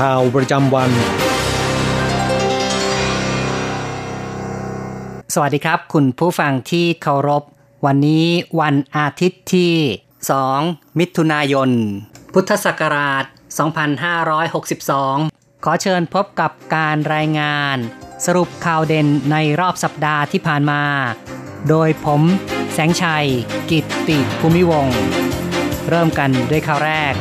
ข่าวประจำวัน สวัสดีครับ คุณผู้ฟังที่เคารพ วันนี้วันอาทิตย์ที่ 2 มิถุนายน พุทธศักราช 2562 ขอเชิญพบกับการรายงาน สรุปข่าวเด่นในรอบสัปดาห์ที่ผ่านมา โดยผมแสงชัย กิตติภูมิวงศ์เริ่มกันด้วยข่าวแรก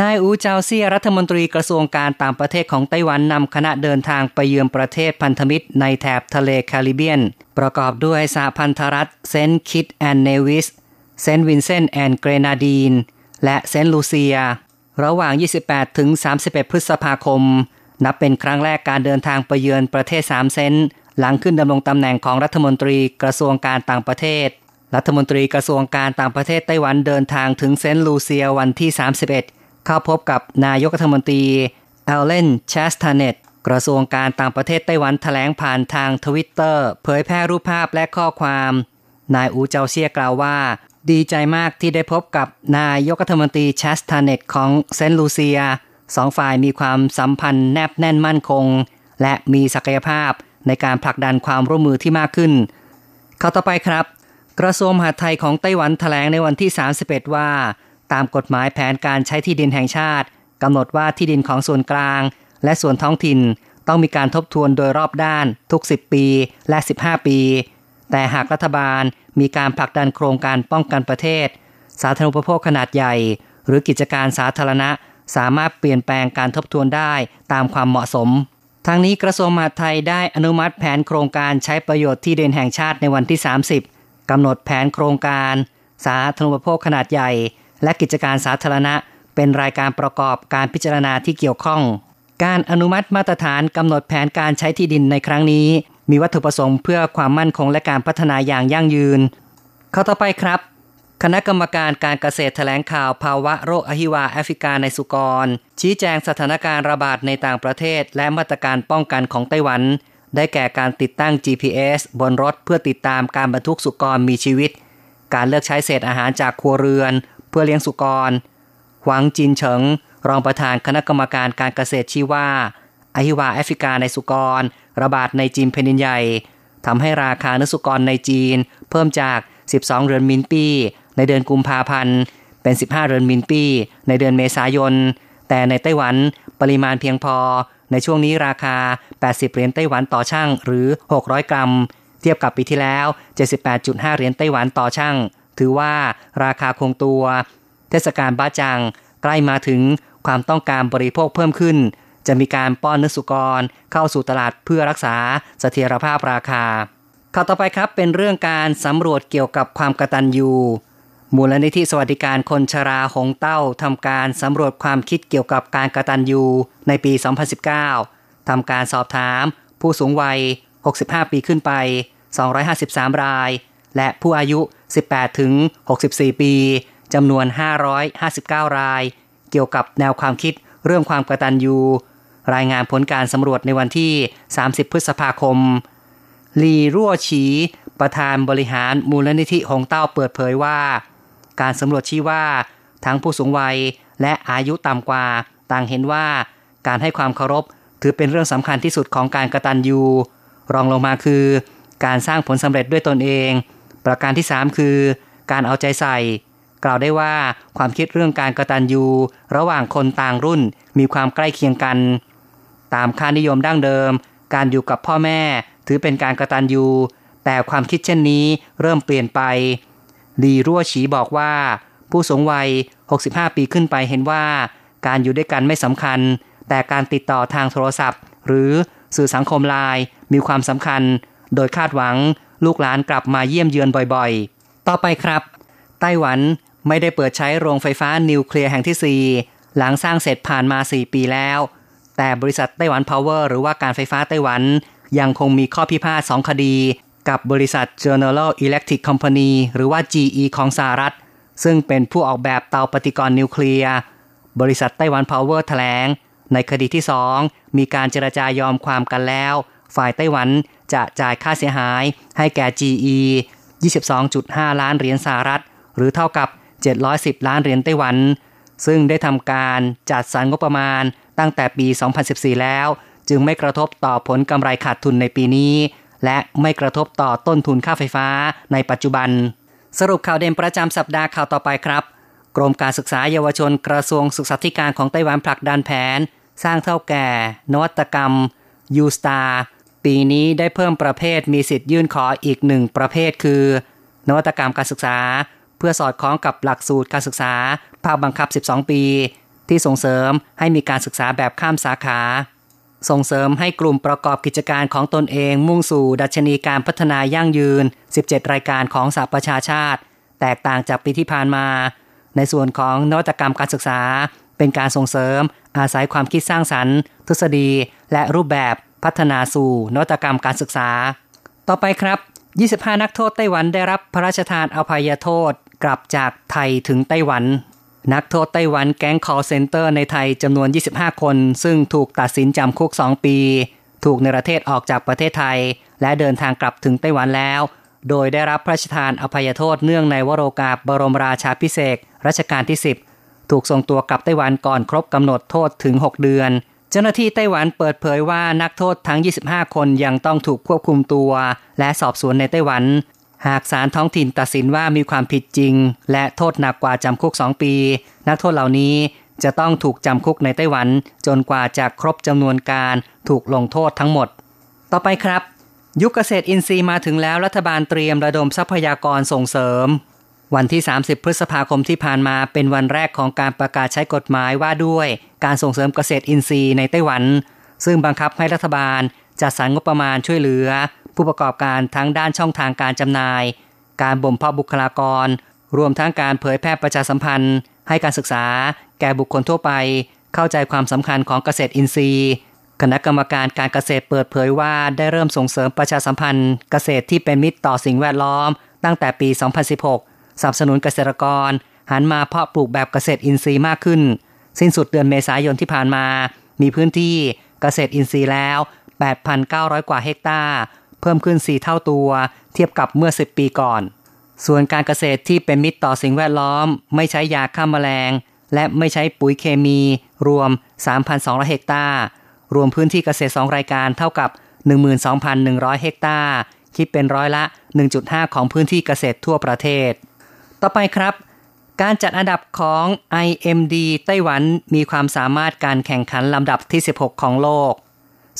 นายอูเจาเซียรัฐมนตรีกระทรวงการต่างประเทศของไต้หวันนำคณะเดินทางไปเยือนประเทศพันธมิตรในแถบทะเลแคริบเบียน ประกอบด้วยสหพันธรัฐเซนต์คิตแอนด์เนวิสเซนต์วินเซนต์แอนด์เกรนาดีน และเซนต์ลูเซีย ระหว่าง 28 ถึง 31 พฤษภาคม นับเป็นครั้งแรกการเดินทางไปเยือนประเทศ 3 เซนต์หลังขึ้นดำรงตำแหน่งของรัฐมนตรีกระทรวงการต่างประเทศ รัฐมนตรีกระทรวงการต่างประเทศไต้หวันเดินทางถึงเซนต์ลูเซียวันที่ 31 เข้าพบกับนายกรัฐมนตรีเอลเลนแชสตาเนตกระทรวงการต่างประเทศไต้หวันแถลงผ่านทางทวิตเตอร์เผยแพร่รูปภาพและข้อความ นายอูเจาเซียกล่าวว่า ดีใจมากที่ได้พบกับนายกรัฐมนตรีแชสตาเนตของเซนต์ลูเซียสองฝ่ายมีความสัมพันธ์แนบแน่นมั่นคง และมีศักยภาพในการผลักดันความร่วมมือที่มากขึ้นเข้าต่อไปครับ กระทรวงมหาดไทยของไต้หวันแถลงในวันที่ 31 ว่า ตามกฎหมายแผนการใช้ที่ดินแห่งชาติกำหนดว่าที่ดินของส่วนกลาง และส่วนท้องถิ่น ต้องมีการทบทวนโดยรอบด้าน ทุก 10 ปีและ 15 ปี แต่หากรัฐบาลมีการผลักดันโครงการป้องกันประเทศ สาธารณูปโภคขนาดใหญ่ หรือกิจการสาธารณะ สามารถเปลี่ยนแปลงการทบทวนได้ตามความเหมาะสมทางนี้กระทรวงมหาดไทยได้อนุมัติแผนโครงการใช้ประโยชน์ที่ดินแห่งชาติในวันที่ 30กำหนดแผนโครงการ สาธารณูปโภคขนาดใหญ่ และกิจการสาธารณะ เป็นรายการประกอบการพิจารณาที่เกี่ยวข้อง การอนุมัติมาตรฐานกำหนดแผนการใช้ที่ดินในครั้งนี้ มีวัตถุประสงค์เพื่อความมั่นคงและการพัฒนาอย่างยั่งยืน เข้าต่อไปครับ คณะกรรมการการเกษตรแถลงข่าวภาวะโรคอหิวาแอฟริกาในสุกร ชี้แจงสถานการณ์ระบาดในต่างประเทศ และมาตรการป้องกันของไต้หวัน ได้แก่การติดตั้ง GPS บนรถเพื่อติดตามการบรรทุกสุกรมีชีวิตการเลือกใช้เศษอาหารจากครัวเรือน พื่อเลี้ยงสุกร หวังจินเฉิง รองประธานคณะกรรมการการเกษตรชี้ว่าอหิวาแอฟริกาในสุกร ระบาดในจีนแผ่นดินใหญ่ทำให้ราคาเนื้อสุกรในจีน เพิ่มจาก 12เรือนมินปีในเดือนกุมภาพันธ์ เป็น 15เรือนมินปีในเดือนเมษายน แต่ในไต้หวันปริมาณเพียงพอ ในช่วงนี้ราคา 80 เหรียญไต้หวันต่อช่างหรือ 600 กรัม เทียบกับปีที่แล้ว 78.5 เหรียญไต้หวันต่อช่าง ถือว่าราคาคงตัว เทศกาลบ้าจัง ใกล้มาถึงความต้องการบริโภคเพิ่มขึ้น จะมีการป้อนเนื้อสุกรเข้าสู่ตลาดเพื่อรักษาเสถียรภาพราคาข่าวต่อไปครับเป็นเรื่องการสำรวจเกี่ยวกับความกระตัญญูมูลนิธิสวัสดิการคนชราหงเต้าทำการสำรวจความคิดเกี่ยวกับการกระตัญญูในปี 2019 ทำการสอบถาม ผู้สูงวัย 65 ปีขึ้นไป 253 ราย และผู้อายุ 18 ถึง 64 ปีจำนวน 559 ราย เกี่ยวกับแนวความคิดเรื่องความกระตัญญูรายงานผลการสำรวจในวันที่ 30 พฤษภาคม ลีรั่วฉี ประธานบริหารมูลนิธิหงเต้าเปิดเผยว่า การสำรวจชี้ว่า ทั้งผู้สูงวัยและอายุต่ำกว่า ต่างเห็นว่า การให้ความเคารพถือเป็นเรื่องสำคัญที่สุดของการกระตันยูรองลงมาคือ การสร้างผลสำเร็จด้วยตนเอง ประการที่ 3 คือ การเอาใจใส่ กล่าวได้ว่าความคิดเรื่องการกระตันยูระหว่างคนต่างรุ่นมีความใกล้เคียงกัน ตามค่านิยมดั้งเดิม การอยู่กับพ่อแม่ ถือเป็นการกระตันยูแต่ความคิดเช่นนี้เริ่มเปลี่ยนไปลีรั่วฉีบอกว่า ผู้สูงวัย 65 ปีขึ้นไปเห็นว่า การอยู่ด้วยกันไม่สำคัญ แต่การติดต่อทางโทรศัพท์ หรือสื่อสังคมไลน์มีความสำคัญ โดยคาดหวัง ลูกหลานกลับมาเยี่ยมเยือนบ่อยๆ ต่อไปครับ ไต้หวันไม่ได้เปิดใช้โรงไฟฟ้านิวเคลียร์แห่งที่ 4 หลังสร้างเสร็จผ่านมา 4 ปีแล้ว แต่บริษัทไต้หวันพาวเวอร์หรือว่าการไฟฟ้าไต้หวัน ยังคงมีข้อพิพาท2คดี กับบริษัท General Electric Company หรือว่า GE ของสหรัฐ ซึ่งเป็นผู้ออกแบบเตาปฏิกรณ์นิวเคลียร์บริษัทไต้หวันพาวเวอร์แถลง ในคดีที่ 2 มีการเจรจายอมความกันแล้ว ฝ่ายไต้หวันจะจ่ายค่าเสียหายให้แก่ GE 22.5 ล้านเหรียญสหรัฐ หรือเท่ากับ 710 ล้านเหรียญไต้หวัน ซึ่งได้ทำการจัดสรรงบประมาณตั้งแต่ปี 2014 แล้ว จึงไม่กระทบต่อผลกำไรขาดทุนในปีนี้ และไม่กระทบต่อต้นทุนค่าไฟฟ้าในปัจจุบัน สรุปข่าวเด่นประจำสัปดาห์ข่าวต่อไปครับ กรมการศึกษาเยาวชนกระทรวงศึกษาธิการของไต้หวันผลักดันแผน สร้างเท่าแก่ นวัตกรรมยูสตา ปีนี้ได้เพิ่มประเภทมีสิทธิ์ยื่นขออีกหนึ่งประเภทคือ นวัตกรรมการศึกษา เพื่อสอดคล้องกับหลักสูตรการศึกษา ภาคบังคับ 12 ปี ที่ส่งเสริมให้มีการศึกษาแบบข้ามสาขา ส่งเสริมให้กลุ่มประกอบกิจการของตนเอง มุ่งสู่ดัชนีการพัฒนายั่งยืน 17 รายการของสหประชาชาติ แตกต่างจากปีที่ผ่านมา ในส่วนของนวัตกรรมการศึกษา เป็นการส่งเสริม อาศัยความคิดสร้างสรรค์ ทฤษฎี และรูปแบบ พัฒนาสู่นวัตกรรมการศึกษา ต่อไปครับ 25 นักโทษไต้หวันได้รับพระราชทานอภัยโทษกลับจากไทยถึงไต้หวัน นักโทษไต้หวันแก๊ง call center ในไทยจำนวน 25 คน ซึ่งถูกตัดสินจำคุก 2 ปี ถูกในประเทศออกจากประเทศไทย และเดินทางกลับถึงไต้หวันแล้ว โดยได้รับพระราชทานอภัยโทษเนื่องในวโรกาสบรมราชาพิเศษรัชกาลที่ 10 ถูกส่งตัวกลับไต้หวันก่อนครบกำหนดโทษถึง 6 เดือน เจ้าหน้าที่ไต้หวันเปิดเผยว่านักโทษทั้ง 25 คนยังต้องถูกควบคุมตัว และสอบสวนในไต้หวัน หากศาลท้องถิ่นตัดสินว่ามีความผิดจริง และโทษหนักกว่าจำคุก 2 ปี นักโทษเหล่านี้จะต้องถูกจำคุกในไต้หวัน จนกว่าจะครบจำนวนการถูกลงโทษทั้งหมด ต่อไปครับ ยุคเกษตรอินทรีย์มาถึงแล้วรัฐบาลเตรียมระดมทรัพยากรส่งเสริม วันที่ 30 พฤษภาคมที่ผ่านมาเป็นวันแรกของการประกาศใช้กฎหมายว่าด้วย การส่งเสริมเกษตรอินทรีย์ในไต้หวัน ซึ่งบังคับให้รัฐบาลจัดสรรงบประมาณช่วยเหลือ ผู้ประกอบการทั้งด้านช่องทางการจำหน่าย การบ่มเพาะบุคลากร รวมทั้งการเผยแพร่ประชาสัมพันธ์ ให้การศึกษา แก่บุคคลทั่วไป เข้าใจความสำคัญของเกษตรอินทรีย์คณะกรรมการการเกษตรเปิดเผยว่าได้เริ่มส่งเสริมประชาสัมพันธ์ เกษตรที่เป็นมิตรต่อสิ่งแวดล้อม ตั้งแต่ปี 2016 สนับสนุนเกษตรกร หันมาเพาะปลูกแบบเกษตรอินทรีย์มากขึ้น สิ้นสุดเดือนเมษายนที่ผ่านมา มีพื้นที่เกษตรอินทรีย์แล้ว 8,900 กว่าเฮกตาร์ เพิ่มขึ้น 4 เท่าตัว เทียบกับเมื่อ 10 ปีก่อน ส่วนการเกษตรที่เป็นมิตรต่อสิ่งแวดล้อม ไม่ใช้ยาฆ่าแมลง และไม่ใช้ปุ๋ยเคมี รวม 3,200 เฮกตาร์ รวมพื้นที่เกษตร 2 รายการเท่ากับ 12,100 เฮกตาร์ คิดเป็นร้อยละ 1.5 ของพื้นที่เกษตรทั่วประเทศ ต่อไปครับ การจัดอันดับของ IMD ไต้หวันมีความสามารถการแข่งขันลำดับที่ 16 ของโลก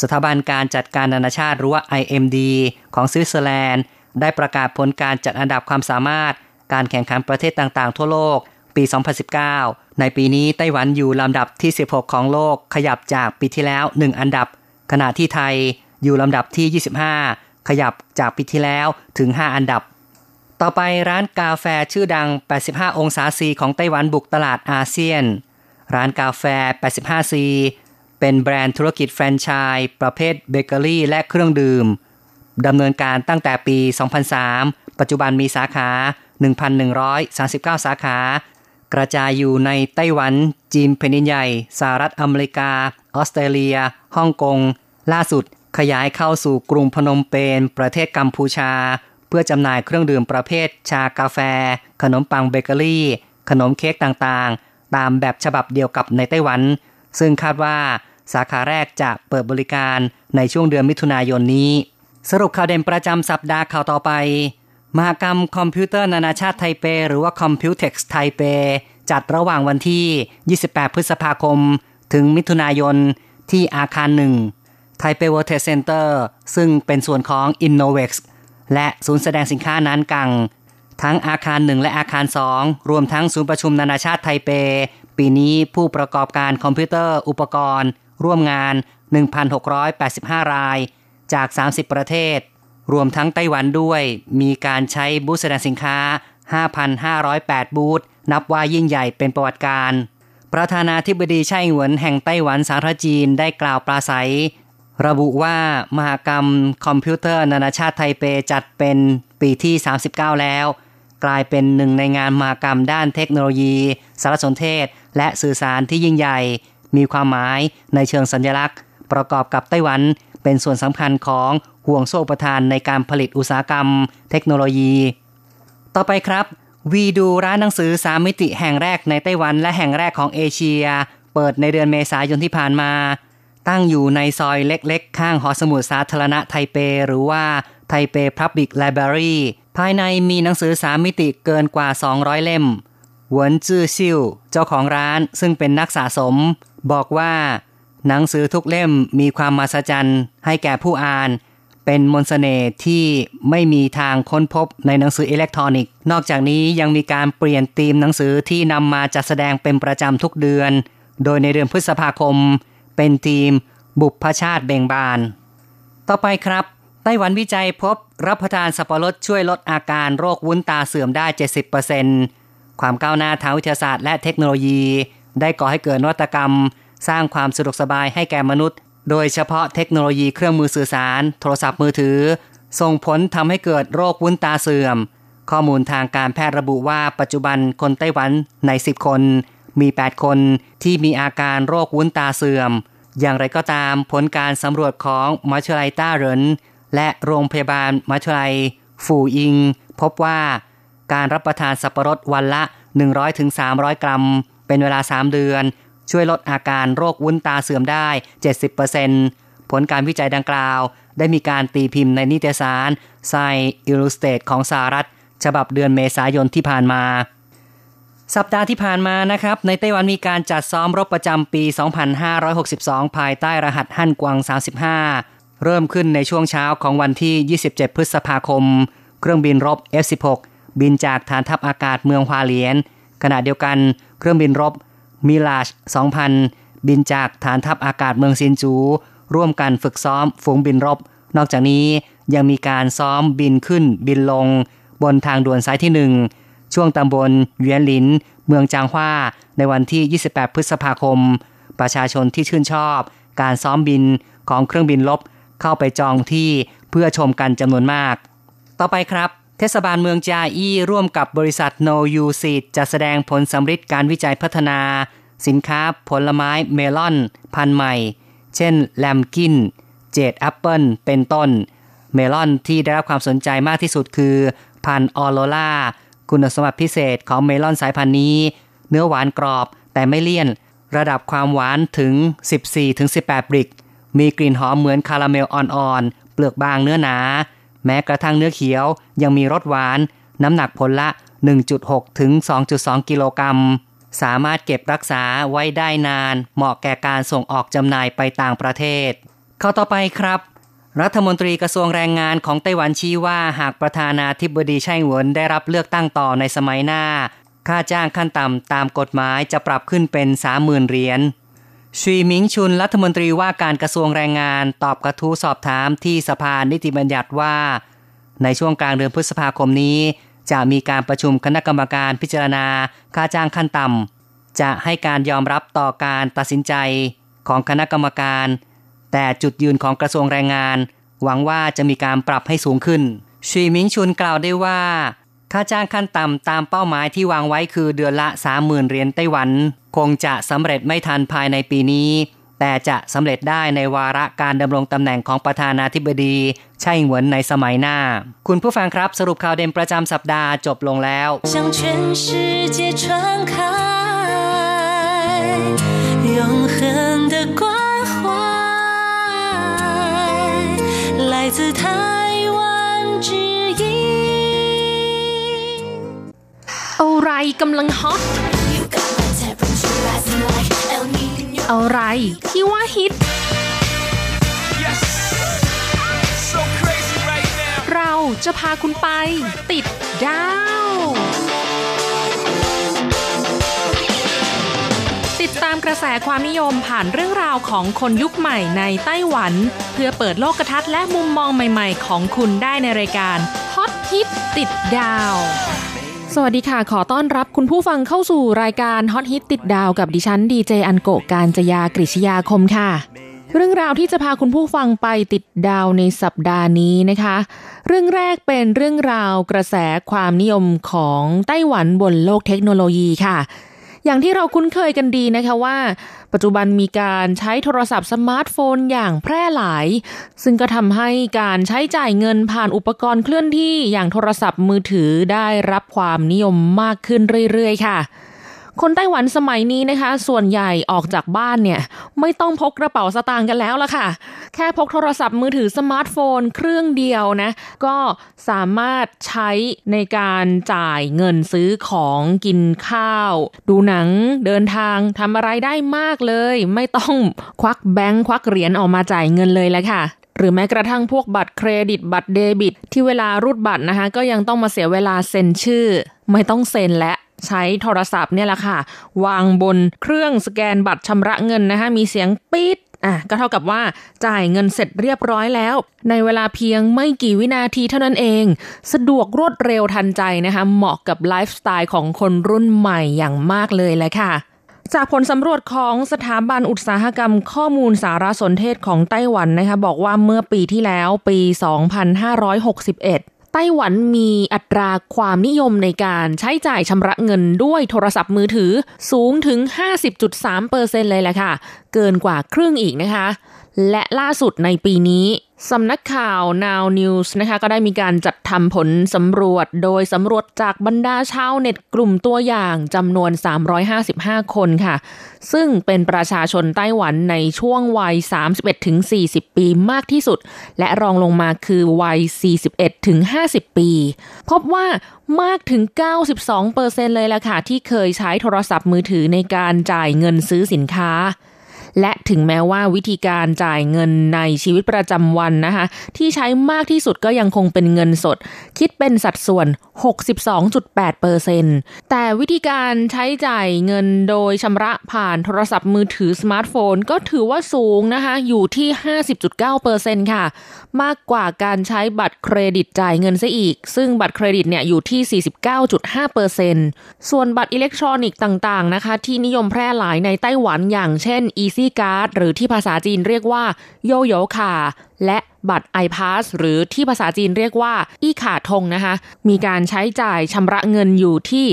สถาบันการจัดการนานาชาติหรือว่า IMD ของสวิตเซอร์แลนด์ ได้ประกาศผลการจัดอันดับความสามารถ การแข่งขันประเทศต่างๆ ทั่วโลกปี 2019 ในปีนี้ไต้หวันอยู่ลำดับที่ 16 ของโลกขยับจากปีที่แล้ว 1 อันดับ ขณะที่ไทยอยู่ลำดับที่ 25 ขยับจากปีที่แล้วถึง 5 อันดับ ต่อไปร้านกาแฟชื่อดัง 85 องศาซีของไต้หวันบุกตลาดอาเซียน ร้านกาแฟ 85 ซี เป็นแบรนด์ธุรกิจแฟรนไชส์ประเภทเบเกอรี่และเครื่องดื่ม ดำเนินการตั้งแต่ปี 2003 ปัจจุบันมีสาขา 1,139 สาขา กระจายอยู่ในไต้หวัน จีนแผ่นดินใหญ่ สหรัฐอเมริกา ออสเตรเลีย ฮ่องกง ล่าสุดขยายเข้าสู่กรุงพนมเปญ ประเทศกัมพูชา เพื่อจำหน่ายเครื่องดื่มประเภท ชากาแฟ ขนมปังเบเกอรี่ ขนมเค้กต่างๆ ตามแบบฉบับเดียวกับในไต้หวัน ซึ่งคาดว่าสาขาแรกจะเปิดบริการในช่วงเดือนมิถุนายนนี้ สรุปข่าวเด่นประจำสัปดาห์ข่าวต่อไป มหกรรมคอมพิวเตอร์นานาชาติไทเป หรือว่า Computex ไทเปจัดระหว่างวันที่ 28 พฤษภาคม ถึงมิถุนายนที่อาคารหนึ่งไทเป World Trade Center ซึ่งเป็นส่วนของ Innovex และศูนย์แสดงสินค้านานกัง ทั้งอาคารหนึ่งและอาคารสองรวมทั้งศูนย์ประชุมนานาชาติไทเป ปีนี้ผู้ประกอบการคอมพิวเตอร์อุปกรณ์ ร่วมงาน 1,685 ราย จาก 30 ประเทศ รวมทั้งไต้หวันด้วย มีการใช้บูธแสดงสินค้า 5,508 บูธนับว่ายิ่งใหญ่เป็นประวัติการประธานาธิบดีไช่หวนแห่งไต้หวันสาธารณจีนได้กล่าวปราศัย ระบุว่ามหากรรมคอมพิวเตอร์นานาชาติไทเปจัดเป็นปีที่ 39 แล้ว กลายเป็นหนึ่งในงานมหากรรมด้านเทคโนโลยี สารสนเทศ และสื่อสารที่ยิ่งใหญ่ มีความหมายในเชิงสัญลักษณ์ ประกอบกับไต้หวันเป็นส่วนสำคัญของห่วงโซ่ประทานในการผลิตอุตสาหกรรม เทคโนโลยี ต่อไปครับ วีดูร้านหนังสือสามมิติแห่งแรกในไต้หวันและแห่งแรกของเอเชีย เปิดในเดือนเมษายนที่ผ่านมา ตั้งอยู่ในซอยเล็กๆ ข้างหอสมุดสาธารณะไทเป หรือว่าไทเป Public Library ภายในมีหนังสือสามมิติเกินกว่า 200 เล่มหวนจื้อซิ่วเจ้าของร้านซึ่งเป็นนักสะสม บอกว่า หนังสือทุกเล่มมีความมหัศจรรย์ให้แก่ผู้อ่าน เป็นมนต์เสน่ห์ที่ไม่มีทางค้นพบในหนังสืออิเล็กทรอนิกส์ นอกจากนี้ยังมีการเปลี่ยนธีมหนังสือที่นำมาจัดแสดงเป็นประจำทุกเดือน โดยในเดือนพฤษภาคม เป็นธีม บุพชาติเบ่งบาน ต่อไปครับ ไต้หวันวิจัยพบรับประทานสับปะรดช่วยลดอาการโรควุ้นตาเสื่อมได้ 70%ความก้าวหน้าทางวิทยาศาสตร์และเทคโนโลยี ได้ก่อให้เกิดนวัตกรรม สร้างความสะดวกสบายให้แก่มนุษย์ โดยเฉพาะเทคโนโลยีเครื่องมือสื่อสาร โทรศัพท์มือถือ ส่งผลทำให้เกิดโรควุ้นตาเสื่อม ข้อมูลทางการแพทย์ระบุว่าปัจจุบันคนไต้หวันใน 10 คน มี 8 คนที่มีอาการโรควุ้นตาเสื่อม อย่างไรก็ตามผลการสำรวจของมัชไลต้าเรินและโรงพยาบาลมัชไลฟูอิง พบว่าการรับประทานสับปะรดวันละ 100-300 กรัม เป็นเวลา 3 เดือน ช่วยลดอาการโรควุ้นตาเสื่อมได้ 70%ผลการวิจัยดังกล่าว ได้มีการตีพิมพ์ในนิตยสารไซIllustrated ของสหรัฐ ฉบับเดือนเมษายนที่ผ่านมา สัปดาห์ที่ผ่านมานะครับ ในไต้หวันมีการจัดซ้อมรบประจำปี 2562 ภายใต้รหัสฮั่นกวาง 35 เริ่มขึ้นในช่วงเช้าของวันที่ 27 พฤษภาคม เครื่องบินรบ F16 บินจากฐานทัพอากาศเมืองฮวาเลียน ขณะเดียวกันเครื่องบินรบมิราจ 2000 บินจากฐานทัพอากาศเมืองซินจู ร่วมกันฝึกซ้อมฝูงบินรบ นอกจากนี้ยังมีการซ้อมบินขึ้นบินลง บนทางด่วนสายที่ 1 ช่วงตำบลเวียนหลิน เมืองจางฮวาในวันที่ 28 พฤษภาคม ประชาชนที่ชื่นชอบ การซ้อมบินของเครื่องบินลบเข้าไปจองที่เพื่อชมกันจำนวนมาก ต่อไปครับ เทศบาลเมืองจาอี้ร่วมกับบริษัท No u s e e d จะแสดงผลสำฤทธิ์การวิจัยพัฒนา สินค้าผลไม้เมลอน พันธุ์ใหม่ เช่น Lambkin Jade Apple เป็นต้น เมลอนที่ได้รับความสนใจมากที่สุดคือ พันออโรล่า คุณสมบัติพิเศษของเมลอนสายพันธุ์นี้ เนื้อหวานกรอบแต่ไม่เลี่ยน ระดับความหวานถึง 14-18 Brix มีกลิ่นหอมเหมือนคาราเมลอ่อนๆ เปลือกบางเนื้อหนา แม้กระทั่งเนื้อเขียวยังมีรสหวาน น้ำหนักผลละ 1.6 ถึง 2.2 กิโลกรัม สามารถเก็บรักษาไว้ได้นาน เหมาะแก่การส่งออกจำหน่ายไปต่างประเทศ เข้าต่อไปครับ รัฐมนตรีกระทรวงแรงงานของไต้หวันชี้ว่าหากประธานาธิบดีไช่หวนได้รับเลือกตั้งต่อในสมัยหน้า ค่าจ้างขั้นต่ำตามกฎหมายจะปรับขึ้นเป็น 30,000เหรียญชีมิงชุนรัฐมนตรีว่าการกระทรวงแรงงานตอบกระทู้สอบถามที่สภานิติบัญญัติว่า ในช่วงกลางเดือนพฤษภาคมนี้ จะมีการประชุมคณะกรรมการพิจารณา ค่าจ้างขั้นต่ำจะให้การยอมรับต่อการตัดสินใจของคณะกรรมการ แต่จุดยืนของกระทรวงแรงงาน หวังว่าจะมีการปรับให้สูงขึ้นชีมิงชุนกล่าวได้ว่า ค่าจ้างขั้นต่ำตามเป้าหมายที่วางไว้คือเดือนละ 30,000เหรียญไต้หวัน คงจะสำเร็จไม่ทันภายในปีนี้ แต่จะสำเร็จได้ในวาระการดำรงตำแหน่งของประธานาธิบดีไช่หวนในสมัยหน้า คุณผู้ฟังครับสรุปข่าวเด่นประจำสัปดาห์จบลงแล้ว 向全世界传开永恒的关 自台湾之音。อะไรกำลังฮอต อะไรที่ว่าฮิต เราจะพาคุณไปติดดาว ตามกระแสความนิยมผ่านเรื่องราวของคนยุคใหม่ในไต้หวัน เพื่อเปิดโลกทัศน์และมุมมองใหม่ๆ ของคุณได้ในรายการฮอตฮิตติดดาว สวัสดีค่ะขอต้อนรับคุณผู้ฟังเข้าสู่รายการฮอตฮิตติดดาวกับดิฉันดีเจอันโกการจยากริชยาคมค่ะ เรื่องราวที่จะพาคุณผู้ฟังไปติดดาวในสัปดาห์นี้นะคะ เรื่องแรกเป็นเรื่องราวกระแสความนิยมของไต้หวันบนโลกเทคโนโลยีค่ะ อย่างที่เราคุ้นเคยกันดีนะคะว่า ปัจจุบันมีการใช้โทรศัพท์สมาร์ทโฟนอย่างแพร่หลาย ซึ่งก็ทำให้การใช้จ่ายเงินผ่านอุปกรณ์เคลื่อนที่อย่างโทรศัพท์มือถือได้รับความนิยมมากขึ้นเรื่อยๆ ค่ะ คนไต้หวันสมัยนี้นะคะ ส่วนใหญ่ออกจากบ้านเนี่ย ไม่ต้องพกกระเป๋าสตางค์กันแล้วละค่ะ แค่พกโทรศัพท์มือถือสมาร์ทโฟน เครื่องเดียวนะ ก็สามารถใช้ในการจ่ายเงินซื้อของกินข้าว ดูหนังเดินทางทำอะไรได้มากเลย ไม่ต้องควักแบงค์ควักเหรียญออกมาจ่ายเงินเลยแหละค่ะหรือแม้กระทั่งพวกบัตรเครดิตบัตรเดบิต ที่เวลารูดบัตรนะคะ ก็ยังต้องมาเสียเวลาเซ็นชื่อ ไม่ต้องเซ็นและ ใช้โทรศัพท์เนี่ยแหละค่ะ วางบนเครื่องสแกนบัตรชำระเงินนะคะ มีเสียงปี๊ดอะก็เท่ากับว่าจ่ายเงินเสร็จเรียบร้อยแล้ว ในเวลาเพียงไม่กี่วินาทีเท่านั้นเอง สะดวกรวดเร็วทันใจนะคะ เหมาะกับไลฟ์สไตล์ของคนรุ่นใหม่อย่างมากเลยแหละค่ะจากผลสำรวจของสถาบันอุตสาหกรรมข้อมูลสารสนเทศของไต้หวันนะคะบอกว่าเมื่อปีที่แล้วปี 2561 ต้หวันมีอัตราความนิยมในการใช้จ่ายชำระเงินด้วยโทรศัพท์มือถือสูงถึง 50.3%เเลยแหละค่ะ เกินกว่าครึ่งอีกนะคะ และล่าสุดในปีนี้ สำนักข่าว Now News นะคะก็ได้มีการจัดทำผลสำรวจ โดยสำรวจจากบรรดาชาวเน็ตกลุ่มตัวอย่างจำนวน 355 คนค่ะ ซึ่งเป็นประชาชนไต้หวันในช่วงวัย 31-40 ปีมากที่สุด และรองลงมาคือวัย 41-50 ปี พบว่ามากถึง 92%เลยล่ะค่ะ ที่เคยใช้โทรศัพท์มือถือในการจ่ายเงินซื้อสินค้า และถึงแม้ว่าวิธีการจ่ายเงินในชีวิตประจำวันนะคะ ที่ใช้มากที่สุดก็ยังคงเป็นเงินสด คิดเป็นสัดส่วน 62.8%แต่วิธีการใช้จ่ายเงินโดยชำระผ่านโทรศัพท์มือถือสมาร์ทโฟน ก็ถือว่าสูงนะคะ อยู่ที่ 50.9%ค่ะมากกว่าการใช้บัตรเครดิตจ่ายเงินซะอีก ซึ่งบัตรเครดิตเนี่ยอยู่ที่ 49.5%ส่วนบัตรอิเล็กทรอนิกส์ต่างๆนะคะ ที่นิยมแพร่หลายในไต้หวันอย่างเช่น Easy Card หรือที่ภาษาจีนเรียกว่า悠遊卡และบัตร iPass หรือที่ภาษาจีนเรียกว่า 一卡通นะคะ มีการใช้จ่ายชำระเงินอยู่ที่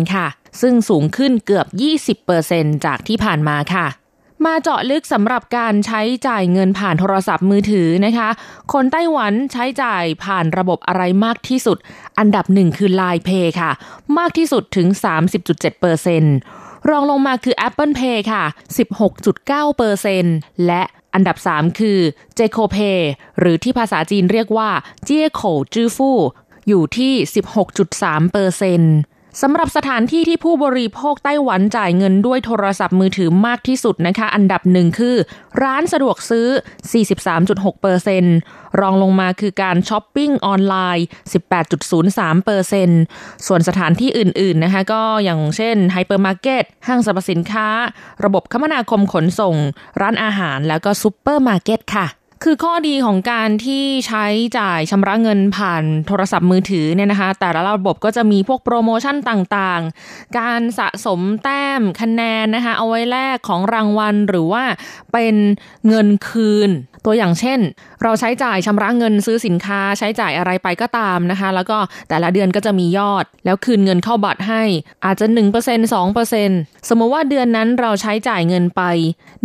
32.6%ค่ะ ซึ่งสูงขึ้นเกือบ 20%จากที่ผ่านมาค่ะ มาเจาะลึกสำหรับการใช้จ่ายเงินผ่านโทรศัพท์มือถือนะคะ คนไต้หวันใช้จ่ายผ่านระบบอะไรมากที่สุด อันดับหนึ่งคือ Line Pay ค่ะ มากที่สุดถึง 30.7%รองลงมาคือ Apple Pay ค่ะ 16.9%และอันดับ 3 คือ j c o Pay หรือที่ภาษาจีนเรียกว่า เจียโขจื้อฟู่อยู่ที่ 16.3% สำหรับสถานที่ที่ผู้บริโภคไต้หวันจ่ายเงินด้วยโทรศัพท์มือถือมากที่สุดนะคะ อันดับหนึ่งคือ ร้านสะดวกซื้อ 43.6%รองลงมาคือการช้อปปิ้งออนไลน์ 18.03%ส่วนสถานที่อื่นๆนะคะก็อย่างเช่นไฮเปอร์มาร์เก็ต ห้างสรรพสินค้า ระบบคมนาคมขนส่ง ร้านอาหารแล้วก็ซูเปอร์มาร์เก็ตค่ะ คือข้อดีของการที่ใช้จ่ายชำระเงินผ่านโทรศัพท์มือถือเนี่ยนะคะ แต่ละระบบก็จะมีพวกโปรโมชั่นต่างๆ การสะสมแต้มคะแนนนะคะ เอาไว้แลกของรางวัลหรือว่าเป็นเงินคืน ตัวอย่างเช่นเราใช้จ่ายชำระเงินซื้อสินค้าใช้จ่ายอะไรไปก็ตามนะคะ แล้วก็แต่ละเดือนก็จะมียอด แล้วคืนเงินเข้าบัตรให้ อาจจะ 1% 2%สมมติว่าเดือนนั้นเราใช้จ่ายเงินไป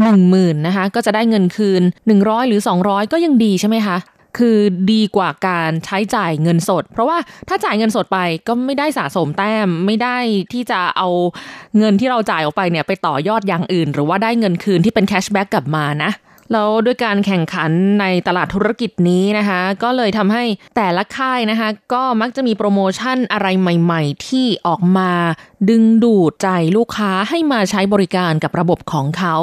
10,000นะคะก็จะได้เงินคืน 100 หรือ 200 ก็ยังดีใช่ไหมคะคือดีกว่าการใช้จ่ายเงินสด เพราะว่าถ้าจ่ายเงินสดไปก็ไม่ได้สะสมแต้มไม่ได้ที่จะเอาเงินที่เราจ่ายออกไปเนี่ยไปต่อยอดอย่างอื่น หรือว่าได้เงินคืนที่เป็นแคชแบ็กกลับมานะ แล้วด้วยการแข่งขันในตลาดธุรกิจนี้นะคะ ก็เลยทำให้แต่ละค่ายนะคะ ก็มักจะมีโปรโมชั่นอะไรใหม่ ๆ ที่ออกมาดึงดูดใจลูกค้าให้มาใช้บริการกับระบบของเขา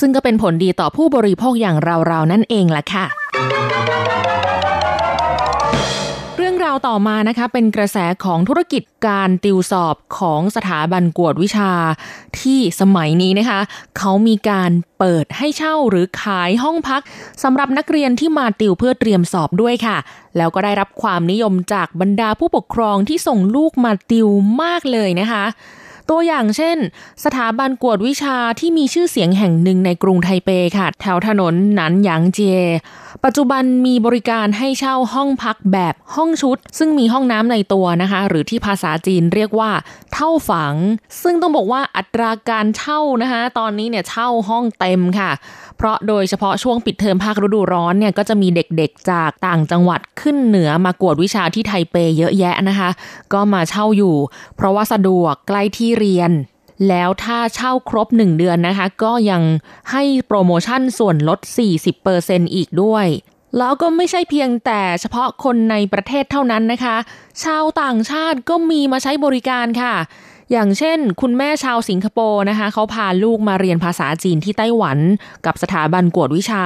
ซึ่งก็เป็นผลดีต่อผู้บริโภคอย่างเราๆนั่นเองแหละค่ะาวต่อมานะคะเป็นกระแสของธุรกิจการติวสอบของสถาบันกวดวิชา ที่สมัยนี้นะคะเขามีการเปิดให้เช่าหรือขายห้องพักสำหรับนักเรียนที่มาติวเพื่อเตรียมสอบด้วยค่ะ แล้วก็ได้รับความนิยมจากบรรดาผู้ปกครองที่ส่งลูกมาติวมากเลยนะคะ ตัวอย่างเช่น สถาบันกวดวิชาที่มีชื่อเสียงแห่งหนึ่งในกรุงไทเปค่ะ แถวถนนหนันหยางเจีย ปัจจุบันมีบริการให้เช่าห้องพักแบบห้องชุด ซึ่งมีห้องน้ำในตัวนะคะ หรือที่ภาษาจีนเรียกว่า เท่าฝัง ซึ่งต้องบอกว่าอัตราการเช่านะคะ ตอนนี้เนี่ยเช่าห้องเต็มค่ะ เพราะโดยเฉพาะช่วงปิดเทอมภาคฤดูร้อนเนี่ยก็จะมีเด็กๆจากต่างจังหวัดขึ้นเหนือมากวดวิชาที่ไทเปเยอะแยะนะคะ ก็มาเช่าอยู่ เพราะว่าสะดวกใกล้ที่เรียน แล้วถ้าเช่าครบ 1 เดือนนะคะ ก็ยังให้โปรโมชั่นส่วนลด 40%อีกด้วยแล้วก็ไม่ใช่เพียงแต่เฉพาะคนในประเทศเท่านั้นนะคะ ชาวต่างชาติก็มีมาใช้บริการค่ะ อย่างเช่น คุณแม่ชาวสิงคโปร์นะคะเขาพาลูกมาเรียนภาษาจีนที่ไต้หวัน กับสถาบันกวดวิชา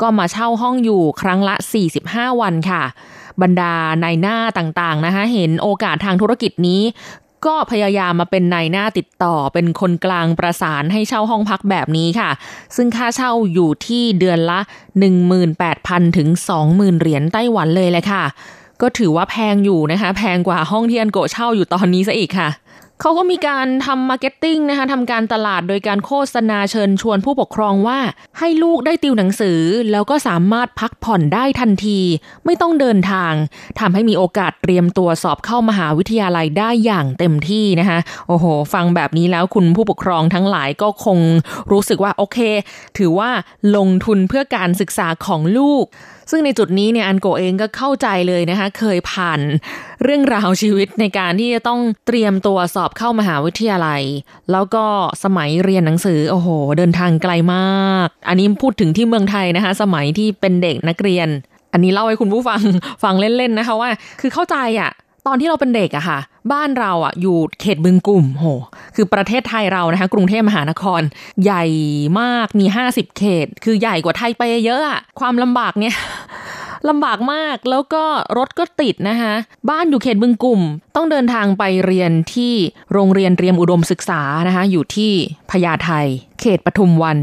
ก็มาเช่าห้องอยู่ครั้งละ 45 วันค่ะ บรรดานายหน้าต่างๆนะคะเห็นโอกาสทางธุรกิจนี้ก็พยายามมาเป็นนายหน้าติดต่อเป็นคนกลางประสานให้เช่าห้องพักแบบนี้ค่ะ ซึ่งค่าเช่าอยู่ที่เดือนละ 18,000 ถึง 20,000 เหรียญไต้หวันเลยแหละค่ะ ก็ถือว่าแพงอยู่นะคะ แพงกว่าห้องที่อันโกเช่าอยู่ตอนนี้ซะอีกค่ะ เขาก็มีการทำ marketing นะคะทำการตลาดโดยการโฆษณาเชิญชวนผู้ปกครองว่า ให้ลูกได้ติวหนังสือ แล้วก็สามารถพักผ่อนได้ทันที ไม่ต้องเดินทางทำให้มีโอกาสเตรียมตัวสอบเข้ามหาวิทยาลัยได้อย่างเต็มที่นะคะโอ้โห ฟังแบบนี้แล้วคุณผู้ปกครองทั้งหลายก็คงรู้สึกว่าโอเค ถือว่าลงทุนเพื่อการศึกษาของลูก ซึ่งในจุดนี้เนี่ยอันโกเองก็เข้าใจเลยนะคะ เคยผ่านเรื่องราวชีวิตในการที่จะต้องเตรียมตัวสอบเข้ามหาวิทยาลัย แล้วก็สมัยเรียนหนังสือ โอ้โห เดินทางไกลมาก อันนี้พูดถึงที่เมืองไทยนะคะ สมัยที่เป็นเด็กนักเรียน อันนี้เล่าให้คุณผู้ฟังฟังเล่นๆนะคะว่า คือเข้าใจอะ่ะ ตอนที่เราเป็นเด็กอะค่ะ บ้านเราอะอยู่เขตบึงกลุ่มโห คือประเทศไทยเรานะคะ กรุงเทพมหานคร ใหญ่มากมีห้าสิบเขต คือใหญ่กว่าไทยไปเยอะอะความลำบากเนี่ยลำบากมากแล้วก็รถก็ติดนะคะบ้านอยู่เขตบึงกลุ่ม ต้องเดินทางไปเรียนที่โรงเรียนเตรียมอุดมศึกษานะคะอยู่ที่พญาไทเขตปทุมวัน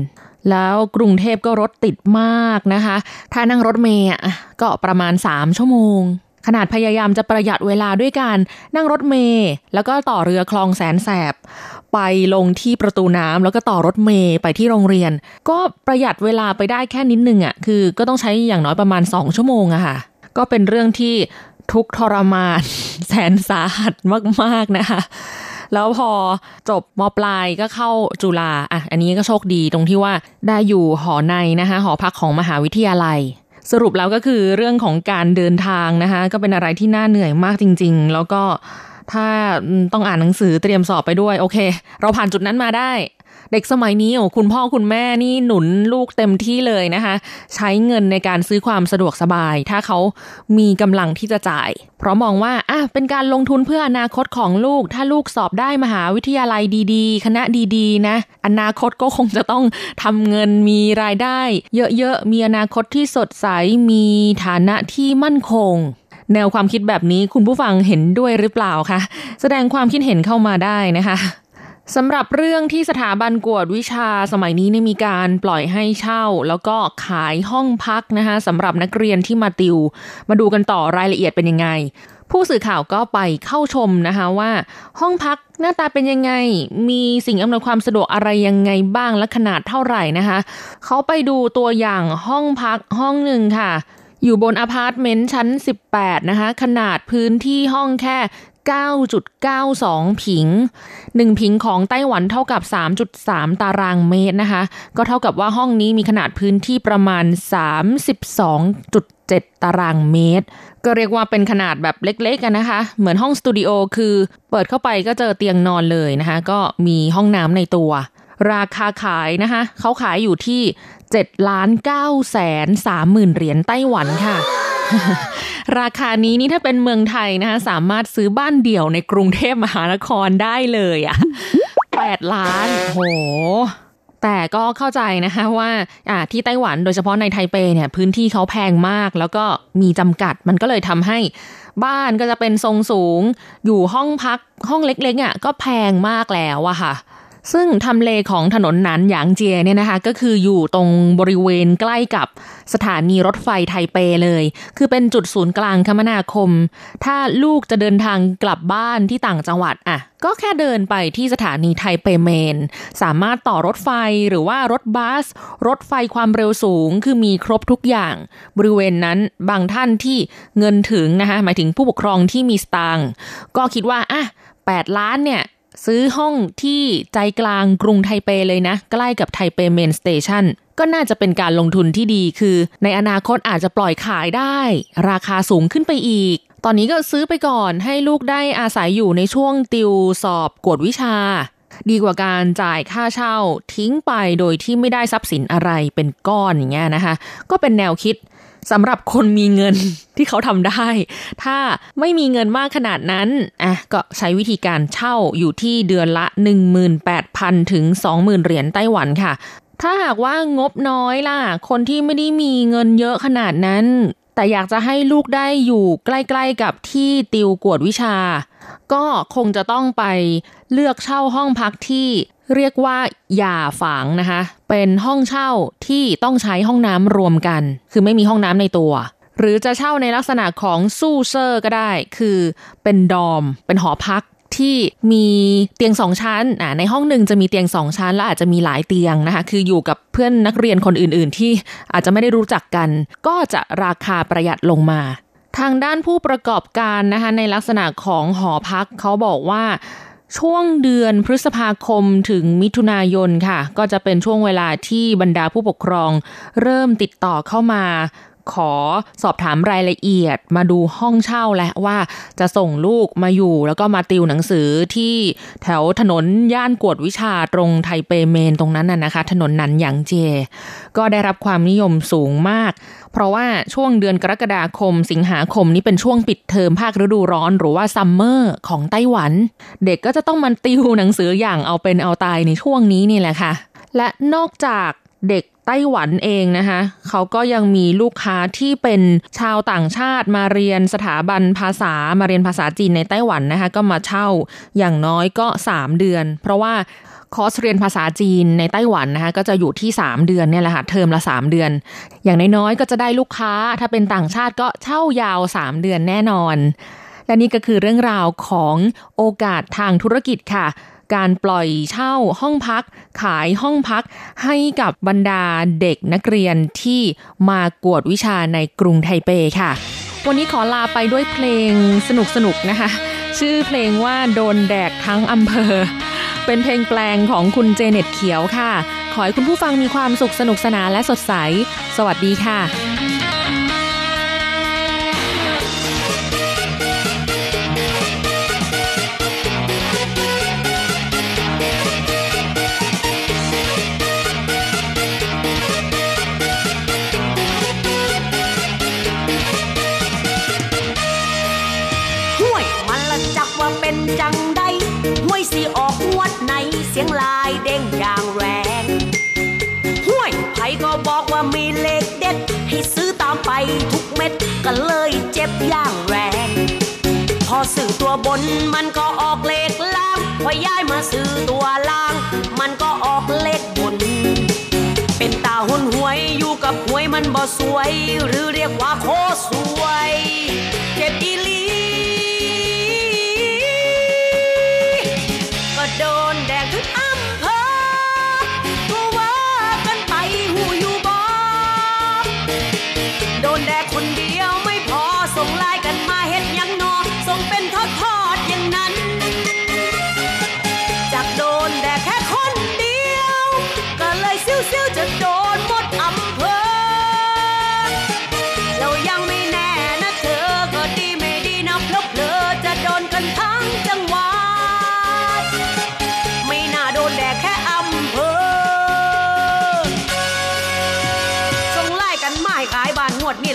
แล้วกรุงเทพก็รถติดมากนะคะ ถ้านั่งรถเมย์ก็ประมาณ 3 ชั่วโมง ขนาดพยายามจะประหยัดเวลาด้วยการนั่งรถเมล์แล้วก็ต่อเรือคลองแสนแสบ ไปลงที่ประตูน้ำแล้วก็ต่อรถเมล์ไปที่โรงเรียน ก็ประหยัดเวลาไปได้แค่นิดนึงอะ่ะคือก็ต้องใช้อย่างน้อยประมาณสองชั่วโมงอะค่ะ ก็เป็นเรื่องที่ทุกทรมาน แสนสาหัสมากๆนะคะแล้วพอจบมปลายก็เข้าจุฬาอะอันนี้ก็โชคดีตรงที่ว่าได้อยู่หอในนะคะหอพักของมหาวิทยาลัย สรุปแล้วก็คือเรื่องของการเดินทางนะคะก็เป็นอะไรที่น่าเหนื่อยมากจริง ๆ แล้วก็ถ้าต้องอ่านหนังสือเตรียมสอบไปด้วย โอเค เราผ่านจุดนั้นมาได้ เด็กสมัยนี้โอ้คุณพ่อคุณแม่นี่หนุนลูกเต็มที่เลยนะคะ ใช้เงินในการซื้อความสะดวกสบาย ถ้าเขามีกำลังที่จะจ่าย เพราะมองว่าอะเป็นการลงทุนเพื่ออนาคตของลูก ถ้าลูกสอบได้มหาวิทยาลัยดีๆ คณะดีๆ นะ อนาคตก็คงจะต้องทำเงินมีรายได้ เยอะๆ มีอนาคตที่สดใสมีฐานะที่มั่นคงแนวความคิดแบบนี้คุณผู้ฟังเห็นด้วยหรือเปล่าคะแสดงความคิดเห็นเข้ามาได้นะคะ สำหรับเรื่องที่สถาบันกวดวิชาสมัยนี้เนี่ยมีการปล่อยให้เช่า แล้วก็ขายห้องพักนะคะสำหรับนักเรียนที่มาติว มาดูกันต่อรายละเอียดเป็นยังไง ผู้สื่อข่าวก็ไปเข้าชมนะคะว่า ห้องพักหน้าตาเป็นยังไง มีสิ่งอำนวยความสะดวกอะไรยังไงบ้างและขนาดเท่าไหร่นะคะเขาไปดูตัวอย่างห้องพักห้องหนึ่งค่ะอยู่บนอพาร์ตเมนต์ชั้น 18 นะคะ ขนาดพื้นที่ห้องแค่ 9.92 ผิง 1 ผิงของไต้หวันเท่ากับ 3.3 ตารางเมตรนะคะ ก็เท่ากับว่าห้องนี้มีขนาดพื้นที่ประมาณ 32.7 ตารางเมตร ก็เรียกว่าเป็นขนาดแบบเล็กๆกันนะคะ เหมือนห้องสตูดิโอคือเปิดเข้าไปก็เจอเตียงนอนเลยนะคะ ก็มีห้องน้ำในตัว ราคาขายนะคะ เขาขายอยู่ที่7ล้าน9แสน3หมื่นเหรียญไต้หวันค่ะ ราคานี้นี่ถ้าเป็นเมืองไทยนะคะสามารถซื้อบ้านเดี่ยวในกรุงเทพมหานครได้เลยอะ่ะ8ล้านโหแต่ก็เข้าใจนะคะว่าที่ไต้หวันโดยเฉพาะในไทเปเนี่ยพื้นที่เขาแพงมาก แล้วก็มีจำกัดมันก็เลยทำให้บ้านก็จะเป็นทรงสูง อยู่ห้องพักห้องเล็กๆอะก็แพงมากแล้วอะค่ะ ซึ่งทำเลของถนนหนานหยางเจียเนี่ยนะคะก็คืออยู่ตรงบริเวณใกล้กับสถานีรถไฟไทเปเลย คือเป็นจุดศูนย์กลางคมนาคม ถ้าลูกจะเดินทางกลับบ้านที่ต่างจังหวัดอะก็แค่เดินไปที่สถานีไทเปเมน สามารถต่อรถไฟหรือว่ารถบัส รถไฟความเร็วสูง คือมีครบทุกอย่าง บริเวณนั้นบางท่านที่เงินถึงนะคะหมายถึงผู้ปกครองที่มีสตางค์ก็คิดว่าอะ8ล้านเนี่ย ซื้อห้องที่ใจกลางกรุงไทเปเลยนะ ใกล้กับไทเป Main Station ก็น่าจะเป็นการลงทุนที่ดีคือ ในอนาคตอาจจะปล่อยขายได้ ราคาสูงขึ้นไปอีก ตอนนี้ก็ซื้อไปก่อนให้ลูกได้อาศัยอยู่ในช่วงติวสอบกวดวิชา ดีกว่าการจ่ายค่าเช่าทิ้งไปโดยที่ไม่ได้ทรัพย์สินอะไรเป็นก้อนอย่างเงี้ยนะคะ ก็เป็นแนวคิด สำหรับคนมีเงินที่เขาทำได้ ถ้าไม่มีเงินมากขนาดนั้นอะก็ใช้วิธีการเช่าอยู่ที่เดือนละ 18,000 ถึง 20,000 เหรียญไต้หวันค่ะ ถ้าหากว่างบน้อยล่ะ คนที่ไม่ได้มีเงินเยอะขนาดนั้น แต่อยากจะให้ลูกได้อยู่ใกล้ ๆกับที่ติวกวดวิชา ก็คงจะต้องไปเลือกเช่าห้องพักที่เรียกว่าหย่าฝังนะคะ เป็นห้องเช่าที่ต้องใช้ห้องน้ำรวมกัน คือไม่มีห้องน้ำในตัว หรือจะเช่าในลักษณะของสู้เซอร์ก็ได้ คือเป็นดอม เป็นหอพักที่มีเตียงสองชั้นอ่าในห้องหนึ่งจะมีเตียงสองชั้น และอาจจะมีหลายเตียงนะคะ คืออยู่กับเพื่อนนักเรียนคนอื่น ๆ ที่อาจจะไม่ได้รู้จักกัน ก็จะราคาประหยัดลงมา ทางด้านผู้ประกอบการนะคะในลักษณะของหอพักเขาบอกว่าช่วงเดือนพฤษภาคมถึงมิถุนายนค่ะ ก็จะเป็นช่วงเวลาที่บรรดาผู้ปกครอง เริ่มติดต่อเข้ามา ขอสอบถามรายละเอียด มาดูห้องเช่าและว่าจะส่งลูกมาอยู่ แล้วก็มาติวหนังสือที่แถวถนนย่านกวดวิชาตรงไทเป Main ตรงนั้นน่ะนะคะ ถนนนันหยางเจ ก็ได้รับความนิยมสูงมาก เพราะว่าช่วงเดือนกรกฎาคม สิงหาคมนี้เป็นช่วงปิดเทอมภาคฤดูร้อนหรือว่า summer ของไต้หวัน เด็กก็จะต้องมาติวหนังสืออย่างเอาเป็นเอาตายในช่วงนี้นี่แหละค่ะ และนอกจากเด็กไต้หวันเองนะคะ เขาก็ยังมีลูกค้าที่เป็นชาวต่างชาติมาเรียนสถาบันภาษามาเรียนภาษาจีนในไต้หวันนะคะ ก็มาเช่าอย่างน้อยก็ 3 เดือน เพราะว่า คอร์สเรียนภาษาจีนในไต้หวันนะคะก็จะอยู่ที่ 3 เดือนเนี่ยแหละค่ะเทอมละ 3 เดือน อย่างน้อยๆก็จะได้ลูกค้า ถ้าเป็นต่างชาติก็เช่ายาว 3 เดือนแน่นอน และนี่ก็คือเรื่องราวของโอกาสทางธุรกิจค่ะ การปล่อยเช่าห้องพัก ขายห้องพัก ให้กับบรรดาเด็กนักเรียนที่มากวดวิชาในกรุงไทเปค่ะ วันนี้ขอลาไปด้วยเพลงสนุกๆนะคะ ชื่อเพลงว่าโดนแดกทั้งอำเภอ เป็นเพลงแปลงของคุณเจเน็ตเขียวค่ะ ขอให้คุณผู้ฟังมีความสุขสนุกสนานและสดใส สวัสดีค่ะ ก็เลยเจ็บอย่างแรง พอสื่อตัวบนมันก็ออกเลขล่าง พอย้ายมาสื่อตัวล่าง มันก็ออกเลขบน เป็นตาหุนหวยอยู่กับหวยมันบ่สวย หรือเรียกว่าโคสวย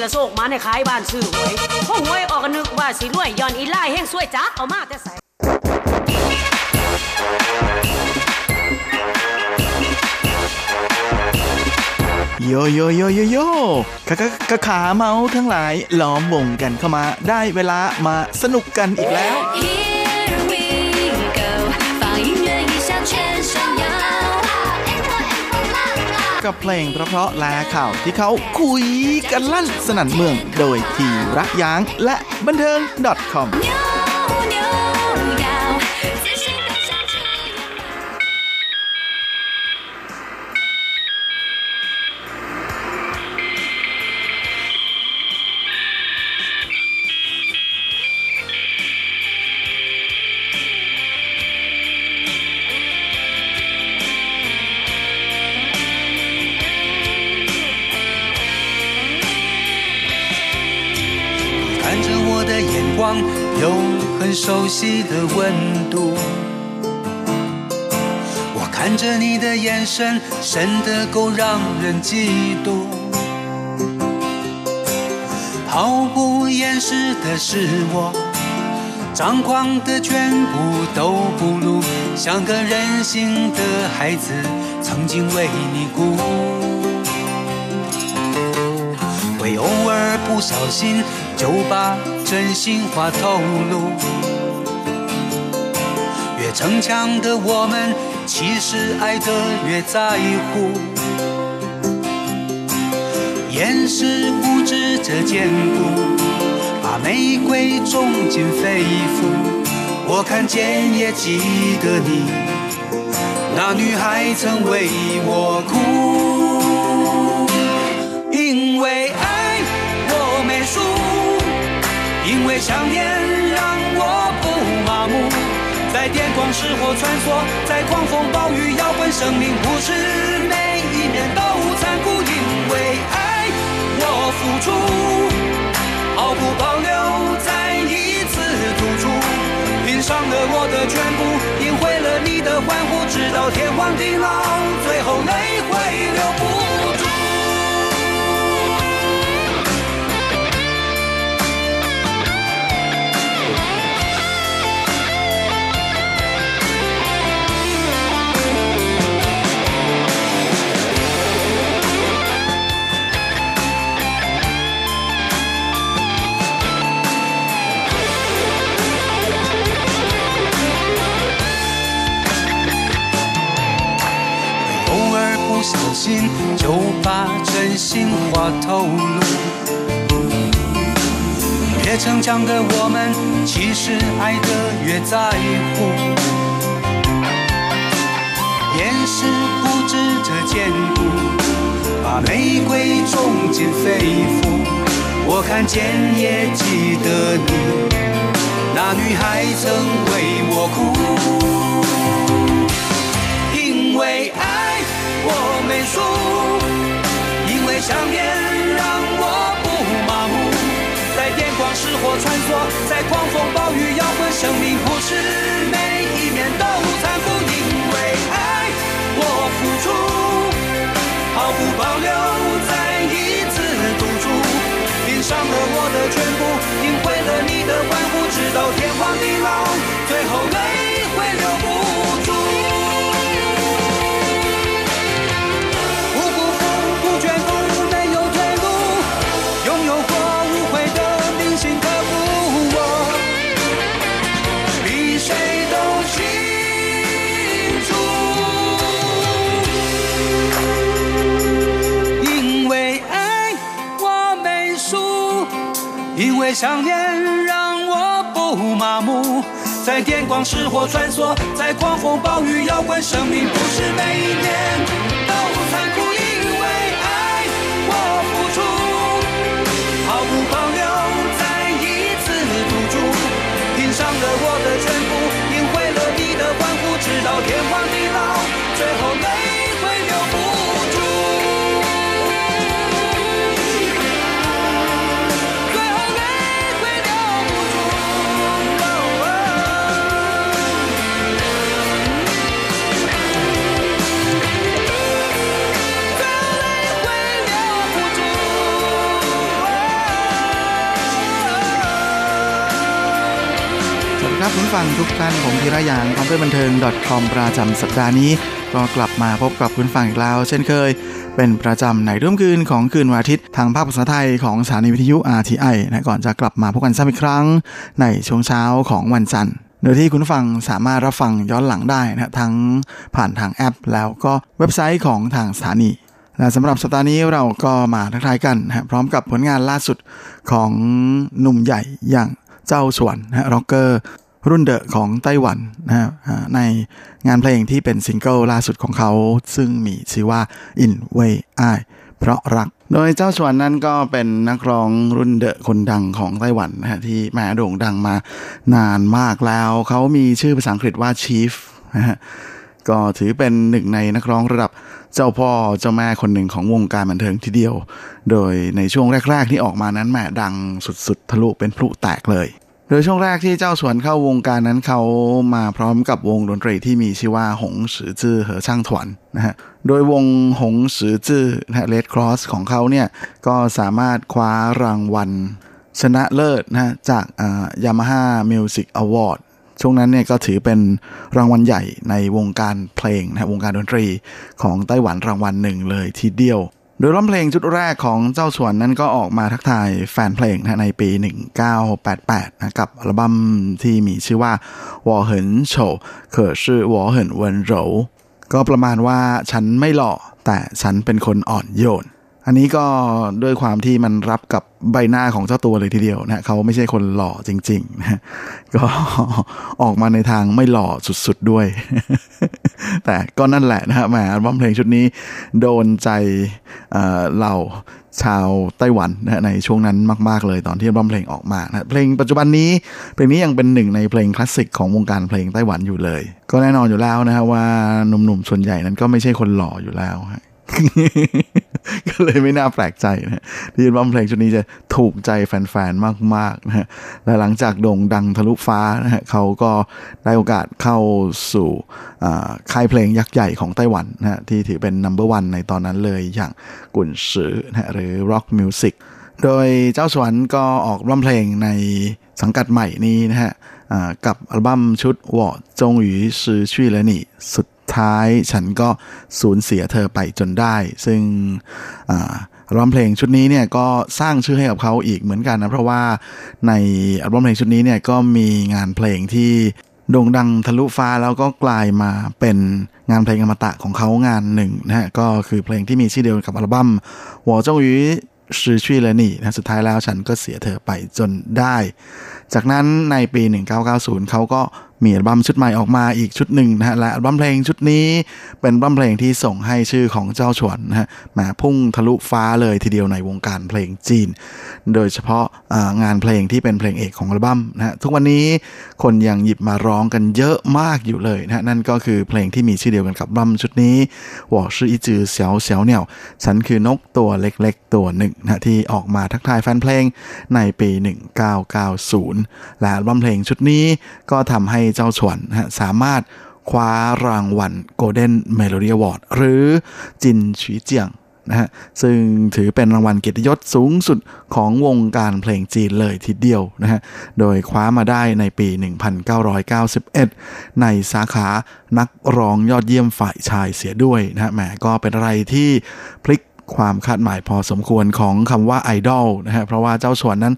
ดมีละโศกมาในขายบ้านซื้อหวยพวกหวยออกนึกว่าสิรวยย้อนอีไล่แห้งซวยจักเอามาแต่ใส่โยโยโยโยโยขะขะขะขาเมาทั้งหลายล้อมวงกันเข้ามา ได้เวลามาสนุกกันอีกแล้ว กับเพลงเพราะๆและข่าวที่เขาคุยกันลั่นสนั่นเมือง โดยทีรักยางและบันเทิง .com 悉的温度。我看着你的眼神，深得够让人嫉妒。毫不掩饰的是我，张狂的全部都不如，像个任性的孩子，曾经为你哭。会偶尔不小心就把真心话透露。逞强的我们，其实爱得越在乎。掩饰固执着坚固，把玫瑰种进肺腑。我看见也记得你，那女孩曾为我哭。因为爱我没输，因为想念，在电光石火穿梭，在狂风暴雨摇滚，生命不是每一面都残酷。因为爱我付出，毫不保留，再一次突出，拼上了我的全部，赢回了你的欢呼，直到天荒地老，最后泪会流不心就把真心话透露。越逞强的我们，其实爱的越在乎。掩饰固执着坚固，把玫瑰种进肺腑。我看见也记得你，那女孩曾为我哭。没输，因为想念让我不麻木，在电光石火穿梭，在狂风暴雨摇滚，生命不是每一面都残酷。因为爱我付出，毫不保留，再一次赌注，拼上了我的全部，赢回了你的欢呼，直到天荒地老，最后光是火穿梭，在狂风暴雨摇滚，生命不是每一年。 ผู้ฟังทุกท่านผมธีระยางความเพื่อบันเทิง .com ประจำสัปดาห์นี้ ก็กลับมาพบกับคุณฟังอีกแล้ว เช่นเคย เป็นประจำในร่วมคืนของคืนวันอาทิตย์ ทางภาคภาษาไทยของสถานีวิทยุ RTI นะก่อนจะกลับมาพบกันซ้ำอีกครั้ง ในช่วงเช้าของวันจันทร์โดยที่คุณฟังสามารถรับฟังย้อนหลังได้นะทั้งผ่านทางแอป แล้วก็เว็บไซต์ของทางสถานีและสำหรับสัปดาห์นี้เราก็มาทักทายกันนะพร้อมกับผลงานล่าสุดของหนุ่มใหญ่อย่างเจ้าสวนนะร็อกเกอร์ รุ่นเดอะของไต้หวันนะฮะในงานเพลงที่เป็นซิงเกิลล่าสุดของเขา ซึ่งมีชื่อว่า 因為愛 เพราะรัก โดยเจ้าสวนนั้นก็เป็นนักร้องรุ่นเดอะคนดังของไต้หวันนะฮะที่แม่โด่งดังมานานมากแล้ว เขามีชื่อภาษาอังกฤษว่า Chief นะฮะก็ถือเป็นหนึ่งในนักร้องระดับเจ้าพ่อเจ้าแม่คนหนึ่งของวงการบันเทิงทีเดียว โดยในช่วงแรก ๆ ที่ออกมานั้นแม่ดังสุด ๆ ทะลุเป็นพลุแตกเลย โดยช่วงแรกที่เจ้าสวนเข้าวงการนั้นเขามาพร้อมกับวงดนตรีที่มีชื่อว่า紅十字合唱團นะฮะ โดยวง紅十字นะ Red Cross ของเขาเนี่ยก็สามารถคว้ารางวัลชนะเลิศนะจาก Yamaha Music Award ช่วงนั้นเนี่ยก็ถือเป็นรางวัลใหญ่ในวงการเพลงนะวงการดนตรีของไต้หวันรางวัลหนึ่งเลยทีเดียว โดยร้องเพลงชุดแรกของเจ้าสวนนั้นก็ออกมาทักทายแฟนเพลงนะในปี 1988นะกับอัลบั้มที่มีชื่อว่า我很丑可是我很温柔ก็ประมาณว่าฉันไม่หล่อแต่ฉันเป็นคนอ่อนโยน อันนี้ก็ด้วยความที่มันรับกับใบหน้าของเจ้าตัวเลยทีเดียวนะเขาไม่ใช่คนหล่อจริงๆนะก็ออกมาในทางไม่หล่อสุดๆด้วย แต่ก็นั่นแหละนะฮะแหมอัลบั้มเพลงชุดนี้ โดนใจเหล่าชาวไต้หวันนะในช่วงนั้นมาก ๆ เลยตอนที่อัลบั้มเพลงออกมานะเพลงปัจจุบันนี้เพลงนี้ยังเป็นหนึ่งในเพลงคลาสสิกของวงการเพลงไต้หวันอยู่เลย ก็แน่นอนอยู่แล้วนะฮะว่าหนุ่มๆส่วนใหญ่นั้นก็ไม่ใช่คนหล่ออยู่แล้ว ก็เลยไม่น่าแปลกใจนะที่อัลบั้มเพลงชุดนี้จะถูกใจแฟนๆ มากๆนะฮะและหลังจากโด่งดังทะลุฟ้านะฮะเขาก็ได้โอกาสเข้าสู่ค่ายเพลงยักษ์ใหญ่ของไต้หวันนะฮะที่ถือเป็นนัมเบอร์วันในตอนนั้นเลยอย่างกุนซือนะฮะหรือ Rock Music โดยเจ้าสวรรค์ก็ออกร้องเพลงในสังกัดใหม่นี้นะฮะกับอัลบั้มชุดวอจงหยูซือชื่อและนี่สุด ท้าย ฉันก็สูญเสียเธอไปจนได้ ซึ่งอัลบั้มเพลงชุดนี้เนี่ยก็สร้างชื่อให้กับเขาอีกเหมือนกันนะเพราะว่าในอัลบั้มเพลงชุดนี้เนี่ยก็มีงานเพลงที่โด่งดังทะลุฟ้าแล้วก็กลายมาเป็นงานเพลงอมตะของเขางานหนึ่งนะฮะก็คือเพลงที่มีชื่อเดียวกับอัลบั้มหัวจงหยีชื่อชื่อเลยนี่นะสุดท้ายแล้วฉันก็เสียเธอไปจนได้ จากนั้นในปี 1990 เขาก็ มีอัลบั้มชุดใหม่ออกมาอีกชุดหนึ่งนะฮะและอัลบั้มเพลงชุดนี้เป็นอัลบั้มเพลงที่ส่งให้ชื่อของเจ้าฉวนนะฮะมาพุ่งทะลุฟ้าเลยทีเดียวในวงการเพลงจีน โดยเฉพาะงานเพลงที่เป็นเพลงเอกของอัลบั้มนะฮะทุกวันนี้คนยังหยิบมาร้องกันเยอะมากอยู่เลยนะนั่นก็คือเพลงที่มีชื่อเดียวกันกับอัลบั้มชุดนี้วอชื่ออีจือเสียวเสียวเหนี่ยวฉันคือนกตัวเล็กๆ ตัวหนึ่งนะที่ออกมาทักทายแฟนเพลงในปี 1990 และอัลบั้มเพลงชุดนี้ก็ทำให้เจ้าฉวนนะสามารถคว้ารางวัล Golden Melody Award หรือจินฉีเจียงนะฮะซึ่งถือเป็นรางวัลเกียรติยศสูงสุดของวงการเพลงจีนเลยทีเดียวนะฮะโดยคว้ามาได้ในปี 1991 ในสาขานักร้องยอดเยี่ยมฝ่ายชายเสียด้วยนะฮะแหมก็เป็นอะไรที่พลิก ความคาดหมายพอสมควรของคำว่าไอดอลนะฮะเพราะว่าเจ้าชวนนั้น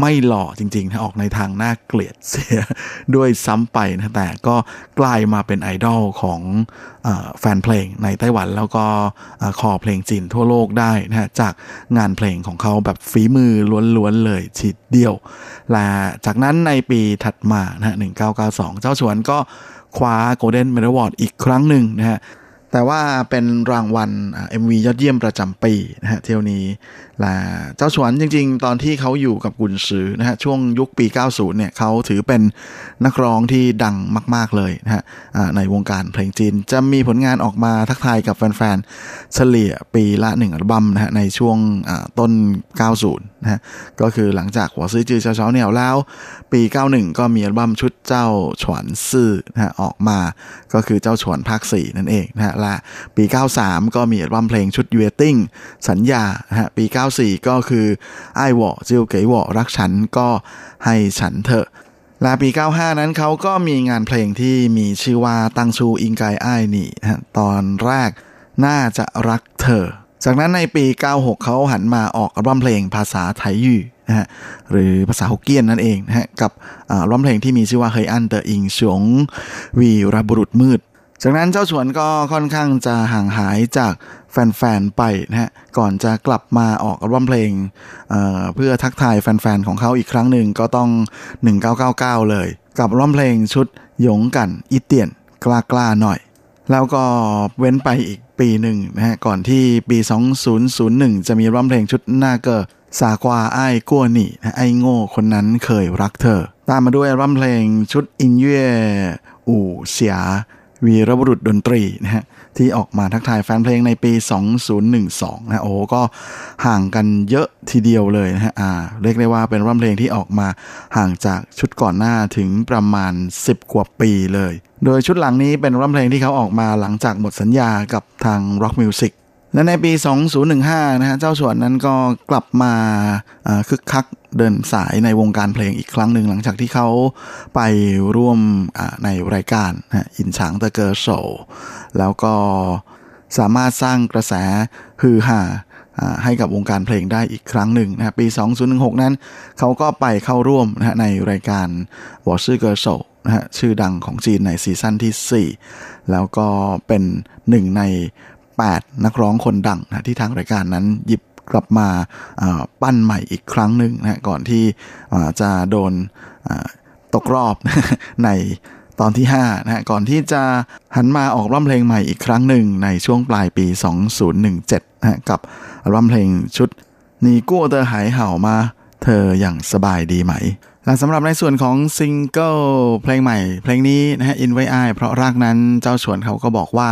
ไม่หล่อจริงๆนะออกในทางน่าเกลียดเสียด้วยซ้ำไปนะแต่ก็กลายมาเป็นไอดอลของแฟนเพลงในไต้หวันแล้วก็คอเพลงจีนทั่วโลกได้นะฮะจากงานเพลงของเขาแบบฝีมือล้วนๆเลยทีเดียวและจากนั้นในปีถัดมานะฮะ1992 เจ้าสวนก็คว้า Golden Medal Award อีกครั้งหนึ่งนะฮะ แต่ว่าเป็นรางวัล MV ยอดเยี่ยมประจำปีนะฮะเที่ยวนี้ละเจ้าสวนจริง ๆ ตอนที่เขาอยู่กับกุนซือนะฮะช่วงยุคปี 90 เนี่ยเขาถือเป็นนักร้องที่ดังมาก ๆ เลยนะฮะในวงการเพลงจีน จะมีผลงานออกมาทักทายกับแฟน ๆ เฉลี่ยปีละหนึ่งอัลบั้มนะฮะในช่วงต้น 90 นะฮะก็คือหลังจากหัวซื้อจือเช้าเหนียวแล้ว ปี 91 ก็มีอัลบั้มชุดเจ้าฉวนซื่อนะฮะออกมาก็คือเจ้าฉวนภาค 4 นั่นเองนะฮะและปี 93 ก็มีอัลบั้มเพลงชุด約定 สัญญานะฮะปี94 ก็คือ愛我就給我 รักฉันก็ให้ฉันเถอะและปี 95 นั้นเขาก็มีงานเพลงที่มีชื่อว่า當初應該愛你ตอนแรกน่าจะรักเธอ จากนั้นในปี 96 เขาหันมาออกอัลบั้มเพลงภาษา 台語นะฮะหรือภาษาฮกเกี้ยนนั่นเองนะฮะกับอัลบั้มเพลงที่มีชื่อว่า黑暗的英雄วีรบุรุษมืด จากนั้นเจ้าสวนก็ค่อนข้างจะห่างหายจากแฟนๆไปนะฮะก่อนจะกลับมาออกอัลบั้มเพลงเเพื่อทักทายแฟนๆของเขาอีกครั้งหนึ่งก็ต้อง 1999 เลย กับอัลบั้มเพลงชุดหยงกันอีเตียนกล้ากล้าหน่อย แล้วก็เว้นไปอีกปีหนึ่งนะฮะก่อนที่ปี 2001 จะมีอัลบั้มเพลงชุดหน้าเกอสากวาไอ้กัวนี่ไอ้โง่คนนั้นเคยรักเธอ ตามมาด้วยอัลบั้มเพลงชุดอินเย่อู่เสีย วีรบุรุษดนตรีนะฮะที่ออกมาทักทายแฟนเพลงในปี 2012 นะโอ้ก็ห่างกันเยอะทีเดียวเลยนะฮะอ่าเรียกได้ว่าเป็นรัมเพลงที่ออกมาห่างจากชุดก่อนหน้าถึงประมาณ 10 กว่าปีเลย โดยชุดหลังนี้เป็นรัมเพลงที่เขาออกมาหลังจากหมดสัญญากับทาง Rock Music และในปี 2015 นะฮะ เจ้าสวนนั้นก็กลับมาคึกคักเดินสายในวงการเพลงอีกครั้งหนึ่งหลังจากที่เขาไปร่วมในรายการอินฉางเตะเกอร์โชแล้วก็สามารถสร้างกระแสฮือฮาให้กับวงการเพลงได้อีกครั้งหนึ่งนะปี 2016 นั้น เขาก็ไปเข้าร่วมนะในรายการวอชื่อเกอร์โชนะฮะชื่อดังของจีนในซีซั่นที่ 4 แล้วก็เป็นหนึ่งใน 8 นักร้องคนดังนะที่ทางรายการนั้นหยิบกลับมาปั้นใหม่อีกครั้งหนึ่งนะก่อนที่จะโดนตกรอบในตอนที่5นะก่อนที่จะหันมาออกร้องเพลงใหม่อีกครั้งหนึ่งในช่วงปลายปี 2017นะกับอัลบั้มเพลงชุดนีกู้เตอหายเห่ามาเธออย่างสบายดีไหม และสำหรับในส่วนของซิงเกิลเพลงใหม่ เพลงนี้นะฮะอินไว้อายเพราะรักนั้นเจ้าชวนเขาก็บอกว่า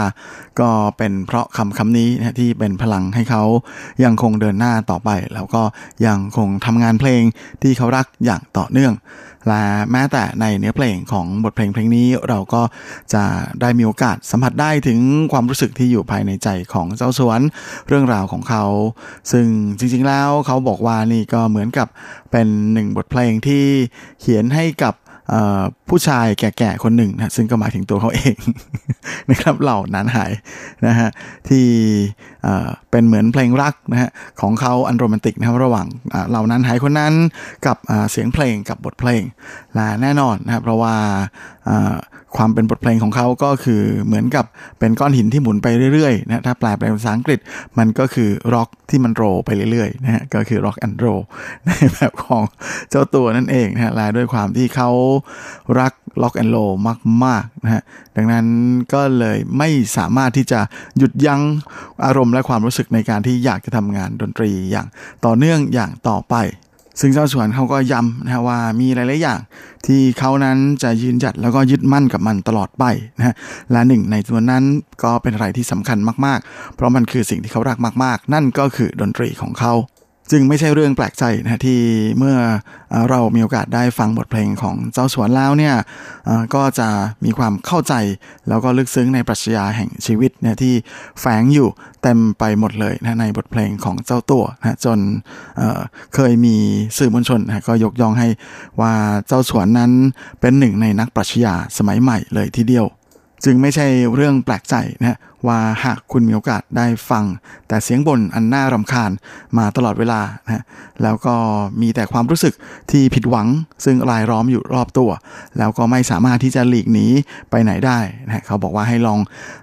ก็เป็นเพราะคำคำนี้นะที่เป็นพลังให้เขายังคงเดินหน้าต่อไป แล้วก็ยังคงทำงานเพลงที่เขารักอย่างต่อเนื่อง และแม้แต่ในเนื้อเพลงของบทเพลงเพลงนี้เราก็จะได้มีโอกาสสัมผัสได้ถึงความรู้สึกที่อยู่ภายในใจของเจ้าสวนเรื่องราวของเขา ซึ่งจริงๆแล้วเขาบอกว่านี่ก็เหมือนกับเป็นหนึ่งบทเพลงที่เขียนให้กับ ผู้ชายแก่ๆคนหนึ่งนะซึ่งก็หมายถึงตัวเขาเองนะครับเหล่านั้นหายนะฮะที่เป็นเหมือนเพลงรักนะฮะของเขาอันโรแมนติกนะครับระหว่างเหล่านั้นหายคนนั้นกับเสียงเพลงกับบทเพลงและแน่นอนนะครับเพราะว่า ความเป็นบทเพลงของเขาก็คือเหมือนกับเป็นก้อนหินที่หมุนไปเรื่อยๆนะถ้าแปลเป็นภาษาอังกฤษมันก็คือร็อกที่มันโรไปเรื่อยๆนะฮะก็คือร็อกแอนด์โรในแบบของเจ้าตัวนั่นเองนะฮะและด้วยความที่เขารักล็อกแอนด์โลมากๆนะฮะดังนั้นก็เลยไม่สามารถที่จะหยุดยั้งอารมณ์และความรู้สึกในการที่อยากจะทำงานดนตรีอย่างต่อเนื่องอย่างต่อไป ซึ่งเจ้าสวนเขาก็ย้ำนะว่ามีหลายๆอย่าง ที่เขานั้นจะยืนหยัดแล้วก็ยึดมั่นกับมันตลอดไปนะฮะและหนึ่งในตัวนั้นก็เป็นอะไรที่สำคัญมากๆ เพราะมันคือสิ่งที่เขารักมาก ๆ นั่นก็คือดนตรีของเขา จึงไม่ใช่เรื่องแปลกใจนะที่เมื่อเรามีโอกาสได้ฟังบทเพลงของเจ้าสวนแล้วเนี่ยก็จะมีความเข้าใจ แล้วก็ลึกซึ้งในปรัชญาแห่งชีวิตเนี่ยที่แฝงอยู่เต็มไปหมดเลยนะในบทเพลงของเจ้าตัวนะจนเเคยมีสื่อมวลชนนะก็ยกย่องให้ว่าเจ้าสวนนั้นเป็นหนึ่งในนักปรัชญาสมัยใหม่เลยทีเดียว จึงไม่ใช่เรื่องแปลกใจนะว่าหากคุณมีโอกาสได้ฟัง แต่เสียงบ่นอันน่ารำคาญมาตลอดเวลานะแล้วก็มีแต่ความรู้สึกที่ผิดหวัง ซึ่งรายล้อมอยู่รอบตัว แล้วก็ไม่สามารถที่จะหลีกหนีไปไหนได้นะเขาบอกว่าให้ลอง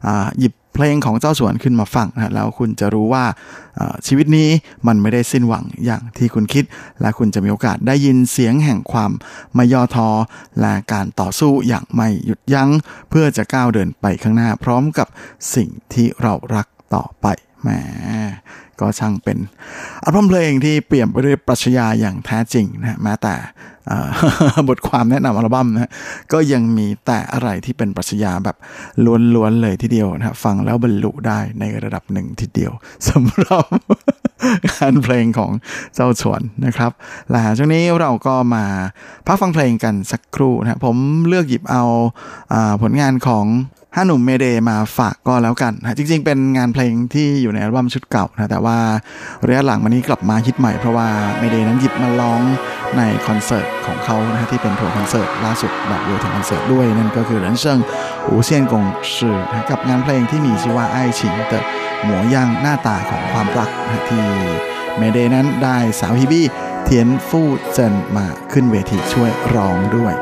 อหยิบ เพลงของเจ้าสวนขึ้นมาฟังนะแล้วคุณจะรู้ว่าชีวิตนี้มันไม่ได้สิ้นหวังอย่างที่คุณคิด และคุณจะมีโอกาสได้ยินเสียงแห่งความไม่ย่อท้อและการต่อสู้อย่างไม่หยุดยัง้ง เพื่อจะก้าวเดินไปข้างหน้าพร้อมกับสิ่งที่เรารักต่อไปแหม ก็ช่างเป็นอัลบั้มเพลงที่เปลี่ยนไปด้วยปรัชญาอย่างแท้จริงนะแม้แต่บทความแนะนำอัลบั้มนะก็ยังมีแต่อะไรที่เป็นปรัชญาแบบล้วนๆเลยทีเดียวนะฟังแล้วบรรลุได้ในระดับหนึ่งทีเดียวสำหรับงานเพลงของเจ้าสวนนะครับหลังจากนี้เราก็มาพักฟังเพลงกันสักครู่นะผมเลือกหยิบเอาผลงานของ ห้าหนุ่ม Mayday มาฝากก็แล้วกันนะจริงๆ เป็นงานเพลงที่อยู่ในอัลบั้มชุดเก่านะแต่ว่าระยะหลังมานี้กลับมาฮิตใหม่เพราะว่า Mayday นั้นหยิบมาร้องในคอนเสิร์ตของเขานะที่เป็นทัวร์คอนเสิร์ตล่าสุดแบบเดียวถึงคอนเสิร์ตด้วย นั่นก็คือ人生อูเซียนกงชื่อนะกับงานเพลงที่มีชื่อว่าไอฉิงเตอหมวย่างหน้าตาของความรักนะที่เมเดนั้นได้สาวฮิบี้เทียนฟู่เจินมาขึ้นเวทีช่วยร้องด้วย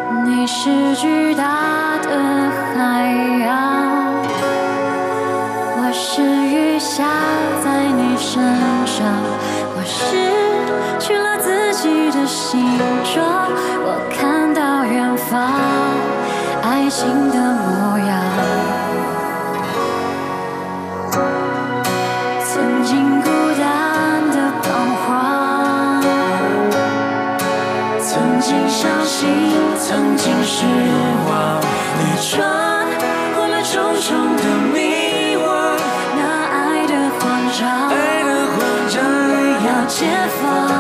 下在你身上，我失去了自己的形状，我看到远方爱情的模样。曾经孤单的彷徨，曾经相信，曾经失望，你穿过了重重的解放。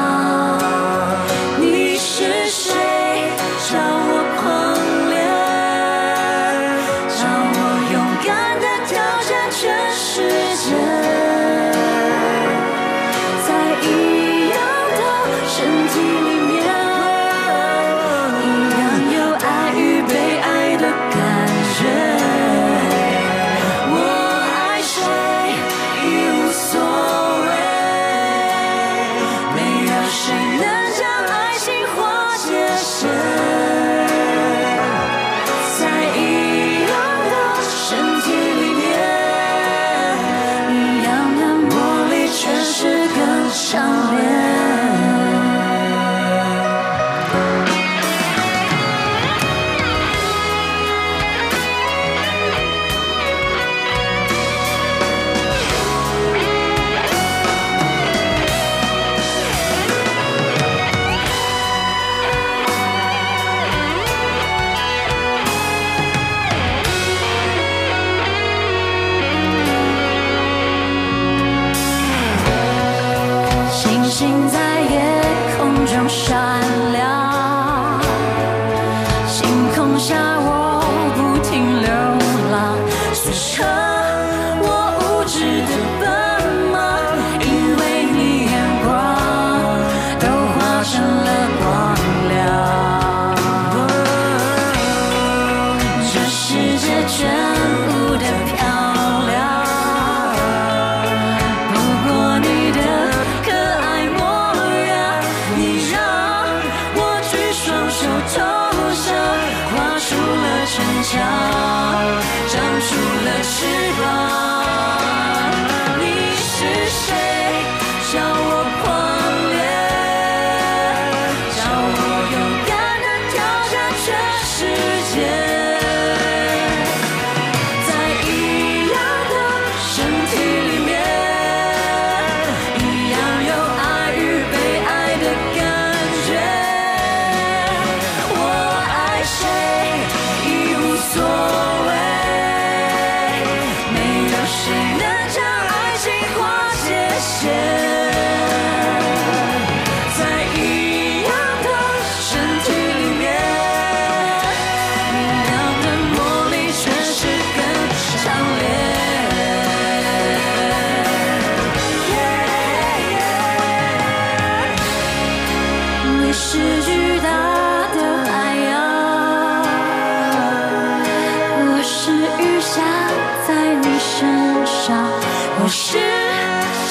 是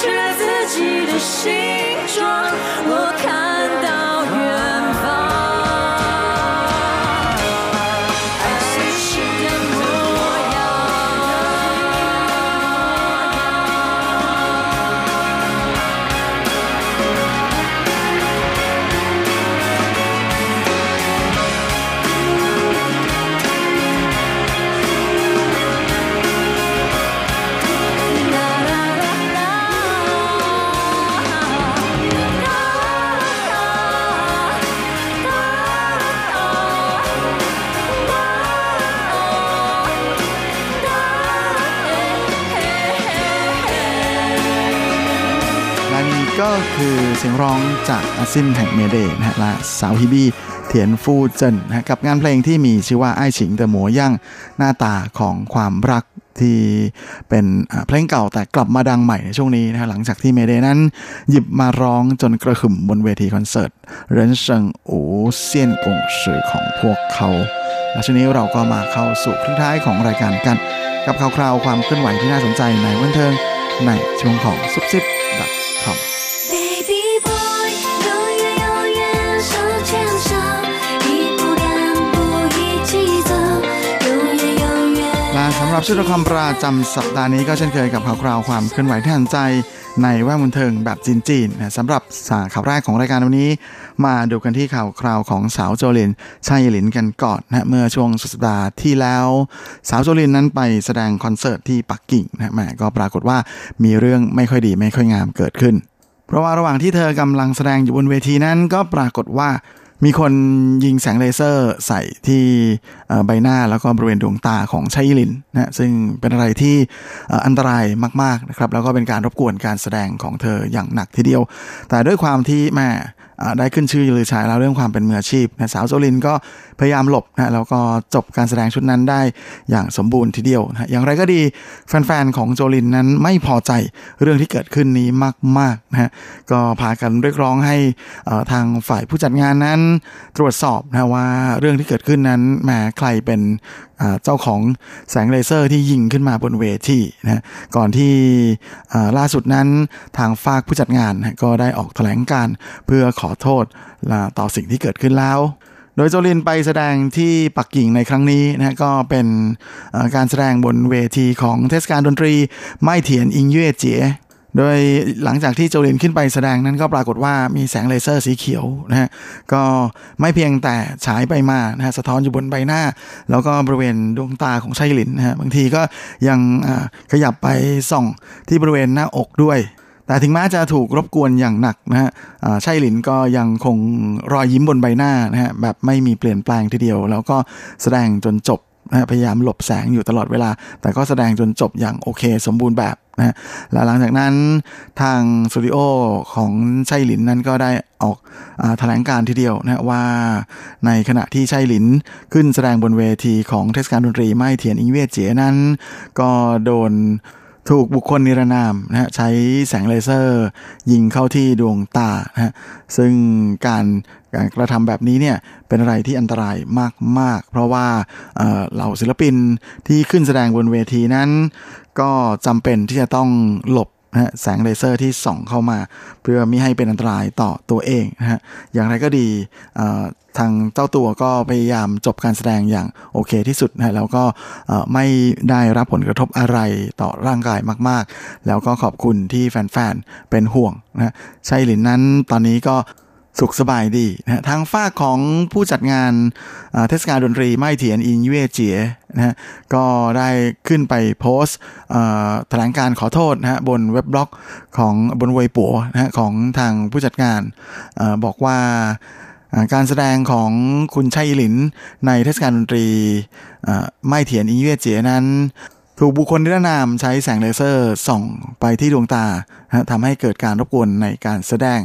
是自己的心。 ก็คือเสียงร้องจากอาซิมแห่ง Mayday นะฮะและสาว Hebe เทียนฟูเจินนะฮะกับงานเพลงที่มีชื่อว่า愛情的模樣 หน้าตาของความรักที่เป็นเพลงเก่าแต่กลับมาดังใหม่ในช่วงนี้นะฮะหลังจากที่ Mayday นั้น หยิบมาร้องจนกระหึ่มบนเวทีคอนเสิร์ต人生無限公司ของพวกเขา และช่วงนี้เราก็มาเข้าสู่ครึ่งท้ายของรายการกัน กับข่าวคราวความเคลื่อนไหวที่น่าสนใจในบันเทิงในช่วงของซุปซิป .com Baby ำหรับชุดละครประจำสัปดาห์นี้ก็เช่นเคยกับข่าวคราวความเคลื่อนไหวที่ทันใจในแวดบันเทิงแบบจีนๆนะสำหรับสาข่าวแรกของรายการวันนี้ มาดูกันที่ข่าวคราวของสาวโจลินชัยหลินกันก่อนนะเมื่อช่วงสุดสัปดาห์ที่แล้ว สาวโจลินนั้นไปแสดงคอนเสิร์ตที่ปักกิ่งนะแมก็ปรากฏว่ามีเรื่องไม่ค่อยดีไม่ค่อยงามเกิดขึ้น เพราะว่าระหว่างที่เธอกำลังแสดงอยู่บนเวทีนั้นก็ปรากฏว่า มีคนยิงแสงเลเซอร์ใส่ที่ใบหน้าแล้วก็บริเวณดวงตาของชัยลินนะซึ่งเป็นอะไรที่อันตรายมากๆนะครับแล้วก็เป็นการรบกวนการแสดงของเธออย่างหนักทีเดียว แต่ด้วยความที่แม่ ได้ขึ้นชื่อลือชายแล้วเรื่องความเป็นมืออาชีพนะสาวโจลินก็พยายามหลบนะแล้วก็จบการแสดงชุดนั้นได้อย่างสมบูรณ์ทีเดียวนะอย่างไรก็ดีแฟนๆของโจลินนั้นไม่พอใจเรื่องที่เกิดขึ้นนี้มากๆนะฮะก็พากันเรียกร้องให้ทางฝ่ายผู้จัดงานนั้นตรวจสอบนะว่าเรื่องที่เกิดขึ้นนั้นแหมใครเป็นเจ้าของแสงเลเซอร์ที่ยิงขึ้นมาบนเวทีนะก่อนที่อ่าล่าสุดนั้นทางฝากผู้จัดงานนะก็ได้ออกแถลงการเพื่อขอโทษอ่าต่อสิ่งที่เกิดขึ้นแล้ว โดยโจลินไปแสดงที่ปักกิ่งในครั้งนี้นะก็เป็นการแสดงบนเวทีของเทศกาลดนตรี ไม่เถียนอิงเย่เจีย โดยหลังจากที่โจลินขึ้นไปแสดงนั้นก็ปรากฏว่ามีแสงเลเซอร์สีเขียวนะฮะก็ไม่เพียงแต่ฉายไปมานะฮะสะท้อนอยู่บนใบหน้า แล้วก็บริเวณดวงตาของชัยลินนะฮะบางทีก็ยังขยับไปส่องที่บริเวณหน้าอกด้วยแต่ถึงแม้จะถูกรบกวนอย่างหนักนะฮะอ่าชัยหลินก็ยังคงรอยยิ้มบนใบหน้านะฮะแบบไม่มีเปลี่ยนแปลงทีเดียว แล้วก็แสดงจนจบนะฮะพยายามหลบแสงอยู่ตลอดเวลา แต่ก็แสดงจนจบอย่างโอเค สมบูรณ์แบบ นะและหลังจากนั้นทางสตูดิโอของไชัยหลินนั้นก็ได้ออกอแถลงการทีเดียวนะว่าในขณะที่ไชัยหลินขึ้นแสดงบนเวทีของเทศกาลดนตรีไม่เทียนอิงเวียเจียนั้น ก็โดนถูกบุคคลนิรนามนะฮะใช้แสงเลเซอร์ ยิงเข้าที่ดวงตานะฮะซึ่งการ การกระทำแบบนี้เนี่ยเป็นอะไรที่อันตรายมาก ๆ เพราะว่าเหล่าศิลปินที่ขึ้นแสดงบนเวทีนั้น ก็จำเป็นที่จะต้องหลบนะแสงเลเซอร์ที่ส่องเข้ามา เพื่อไม่ให้เป็นอันตรายต่อตัวเองนะฮะอย่างไรก็ดีทางเจ้าตัวก็พยายามจบการแสดงอย่างโอเคที่สุดนะแล้วก็ไม่ได้รับผลกระทบอะไรต่อร่างกายมาก ๆ แล้วก็ขอบคุณที่แฟน ๆ เป็นห่วงนะฮะชัยหลินนั้นตอนนี้ก็ สุขสบายดีนะฮะทางฝ้าของผู้จัดงานเทศกาลดนตรีไม่เถียนอินเย่เจียนะฮะก็ได้ขึ้นไปโพสต์แถลงการขอโทษนะฮะบนเว็บบล็อกของบนเวยปัวนะฮะของทางผู้จัดงานอบอกว่าการแสดงของคุณชัยหลินในเทศกาลดนตรีไม่เถียนอินเย่เจียนั้น ถูกบุคคลนิรนามใช้แสงเลเซอร์ส่องไปที่ดวงตาทำให้เกิดการรบกวนในการแสดง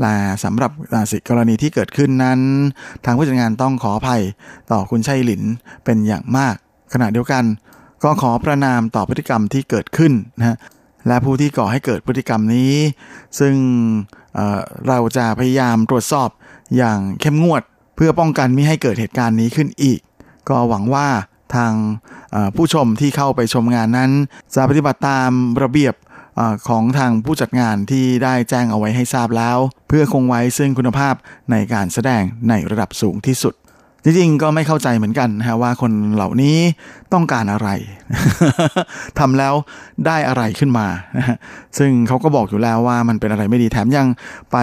และสำหรับอ่าสิกรณีที่เกิดขึ้นนั้น ทางผู้จัดงานต้องขออภัยต่อคุณชัยหลินเป็นอย่างมาก ขณะเดียวกัน ก็ขอประนามต่อพฤติกรรมที่เกิดขึ้นนะและผู้ที่ก่อให้เกิดพฤติกรรมนี้ ซึ่งเเราจะพยายามตรวจสอบอย่างเข้มงวด เพื่อป้องกันไม่ให้เกิดเหตุการณ์นี้ขึ้นอีก ก็หวังว่า ทางผู้ชมที่เข้าไปชมงานนั้น จะปฏิบัติตามระเบียบของทางผู้จัดงานที่ได้แจ้งเอาไว้ให้ทราบแล้ว เพื่อคงไว้ซึ่งคุณภาพในการแสดงในระดับสูงที่สุด จริงๆ ก็ไม่เข้าใจเหมือนกันนะฮะว่าคนเหล่านี้ต้องการอะไรทำแล้วได้อะไรขึ้นมาซึ่งเขาก็บอกอยู่แล้วว่ามันเป็นอะไรไม่ดีแถมยังไป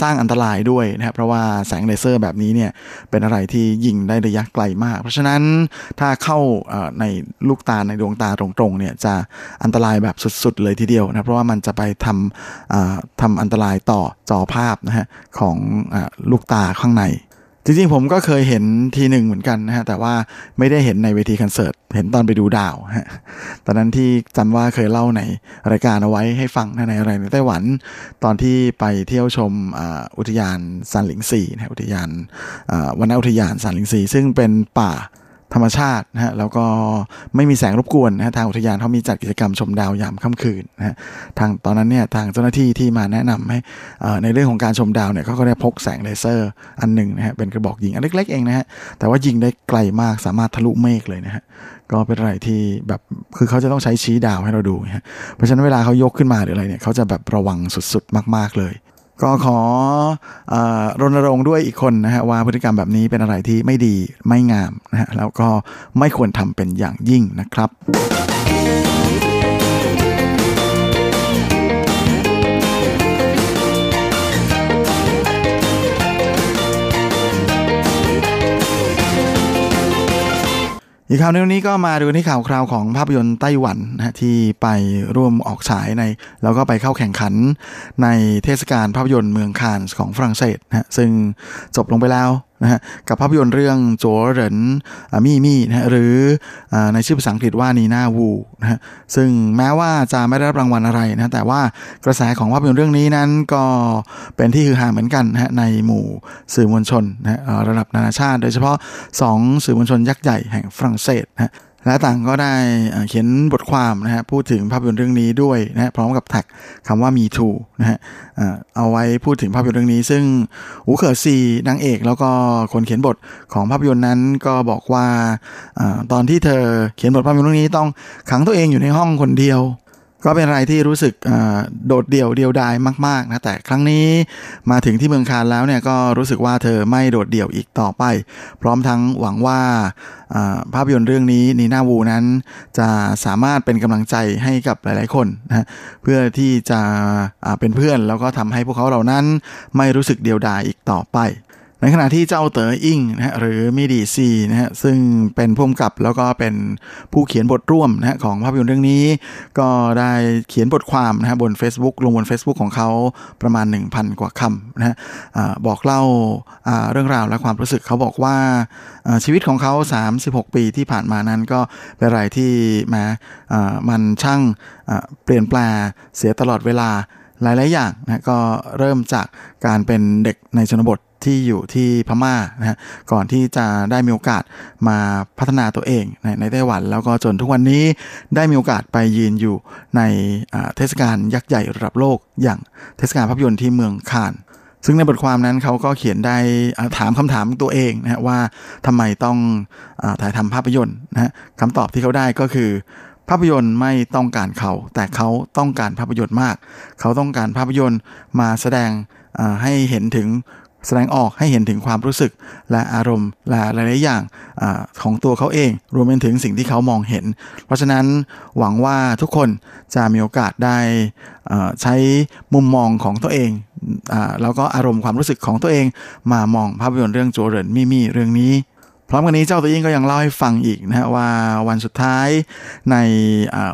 สร้างอันตรายด้วยนะครับเพราะว่าแสงเลเซอร์แบบนี้เนี่ยเป็นอะไรที่ยิงได้ระยะไกลมาก เพราะฉะนั้นถ้าเข้าในลูกตาในดวงตาตรงๆเนี่ยจะอันตรายแบบสุดๆเลยทีเดียวนะเพราะว่ามันจะไปทำทำอันตรายต่อจอภาพนะฮะของอลูกตาข้างใน จริงๆผมก็เคยเห็นทีหนึ่งเหมือนกันนะฮะ แต่ว่าไม่ได้เห็นในเวทีคอนเสิร์ต เห็นตอนไปดูดาวฮะ ตอนนั้นที่จำว่าเคยเล่าในรายการเอาไว้ให้ฟังในอะไรในไต้หวัน ตอนที่ไปเที่ยวชมอุทยานซานหลิงซีนะอุทยานวันนอุทยานซานหลิงซีซึ่งเป็นป่า ธรรมชาตินะฮะแล้วก็ไม่มีแสงรบกวนนะฮะทางอุทยานเขามีจัดกิจกรรมชมดาวยามค่ำคืนนะฮะทางตอนนั้นเนี่ยทางเจ้าหน้าที่ที่มาแนะนำให้ในเรื่องของการชมดาวเนี่ยเขาก็ได้พกแสงเลเซอร์อันหนึ่งนะฮะเป็นกระบอกยิงอันเล็กๆเองนะฮะแต่ว่ายิงได้ไกลมากสามารถทะลุเมฆเลยนะฮะก็เป็นอะไรที่แบบคือเขาจะต้องใช้ชี้ดาวให้เราดูนะฮะเพราะฉะนั้นเวลาเขายกขึ้นมาหรืออะไรเนี่ยเขาจะแบบระวังสุดๆมาก ๆเลย ก็ขออรณรงค์ด้วยอีกคนนะฮะว่าพฤติกรรมแบบนี้เป็นอะไรที่ไม่ดีไม่งามนะฮะแล้วก็ไม่ควรทำเป็นอย่างยิ่งนะครับ อีกข่าวในวันนี้ก็มาดูที่ข่าวคราวของภาพยนตร์ไต้หวันนะที่ไปร่วมออกฉายใน แล้วก็ไปเข้าแข่งขันในเทศกาลภาพยนตร์เมืองคานส์ของฝรั่งเศสนะซึ่งจบลงไปแล้ว นะฮะกับภาพยนตร์เรื่องโจเหรินมี่มี่นะฮะหรืออในชื่อภาษาอังกฤษว่านีนาวูนะฮะซึ่งแม้ว่าจะไม่ได้รับรางวัลอะไรนะแต่ว่ากระแสของภาพยนตร์เรื่องนี้นั้นก็เป็นที่ฮือฮาเหมือนกันนะฮะในหมู่สื่อมวลชนนะฮะระดับนานาชาติ โดยเฉพาะ 2 สื่อมวลชนยักษ์ใหญ่แห่งฝรั่งเศสนะฮะ และต่างก็ได้เขียนบทความนะฮะพูดถึงภาพยนตร์เรื่องนี้ด้วยนะพร้อมกับแท็กคำว่ามีทูนะฮะเอาไว้พูดถึงภาพยนตร์เรื่องนี้ ซึ่งอูเขอซีนางเอก แล้วก็คนเขียนบทของภาพยนตร์นั้นก็บอกว่าอตอนที่เธอเขียนบทภาพยนตร์เรื่องนี้ต้องขังตัวเองอยู่ในห้องคนเดียว ก็เป็นอะไรที่รู้สึกโดดเดี่ยวเดียวดายมากๆนะแต่ครั้งนี้มาถึงที่เมืองคานแล้วเนี่ยก็รู้สึกว่าเธอไม่โดดเดี่ยวอีกต่อไป พร้อมทั้งหวังว่าภาพยนตร์เรื่องนี้ Nina Wu นั้น จะสามารถเป็นกำลังใจให้กับหลายๆคนนะเพื่อที่จะเป็นเพื่อนแล้วก็ทำให้พวกเขาเหล่านั้นไม่รู้สึกเดียวดายอีกต่อไป ในขณะที่เจ้าเต๋ออิงนะฮะหรือ Midi Z นะฮะซึ่งเป็นผู้กำกับแล้วก็เป็นผู้เขียนบทร่วมนะฮะของภาพยนตร์เรื่องนี้ ก็ได้เขียนบทความนะฮะบน Facebook ลงบน Facebook ของเขาประมาณ 1,000 กว่าคำนะฮะบอกเล่าเรื่องราวและความรู้สึกเขาบอกว่าชีวิตของเขา 36 ปีที่ผ่านมานั้นก็เป็นอะไรที่มามันช่างเปลี่ยนแปลงเสียตลอดเวลาหลาย ๆ อย่างนะก็เริ่มจากการเป็นเด็กในชนบท ที่อยู่ที่พม่านะฮะก่อนที่จะได้มีโอกาสมาพัฒนาตัวเองในในไต้หวัน แล้วก็จนทุกวันนี้ได้มีโอกาสไปยืนอยู่ในเทศกาลยักษ์ใหญ่ระดับโลก อย่างเทศกาลภาพยนตร์ที่เมืองคานซึ่งในบทความนั้นเขาก็เขียนได้ถามคำถามตัวเองนะฮะว่าทำไมต้องอถ่ายทำภาพยนตร์นะฮะคำตอบที่เขาได้ก็คือ ภาพยนตร์ไม่ต้องการเขา แต่เขาต้องการภาพยนตร์มาก เขาต้องการภาพยนตร์มาแสดงให้เห็นถึง แสดงออกให้เห็นถึงความรู้สึกและอารมณ์และหลายๆอย่างอของตัวเขาเอง รวมไปถึงสิ่งที่เขามองเห็น เพราะฉะนั้นหวังว่าทุกคนจะมีโอกาสได้ใช้มุมมองของตัวเองอแล้วก็อารมณ์ความรู้สึกของตัวเอง มามองภาพยนตร์เรื่องโจเรนมิมี่เรื่องนี้ พร้อมกันนี้เจ้าตัวยิ่งก็ยังเล่าให้ฟังอีกนะฮะว่าวันสุดท้ายใน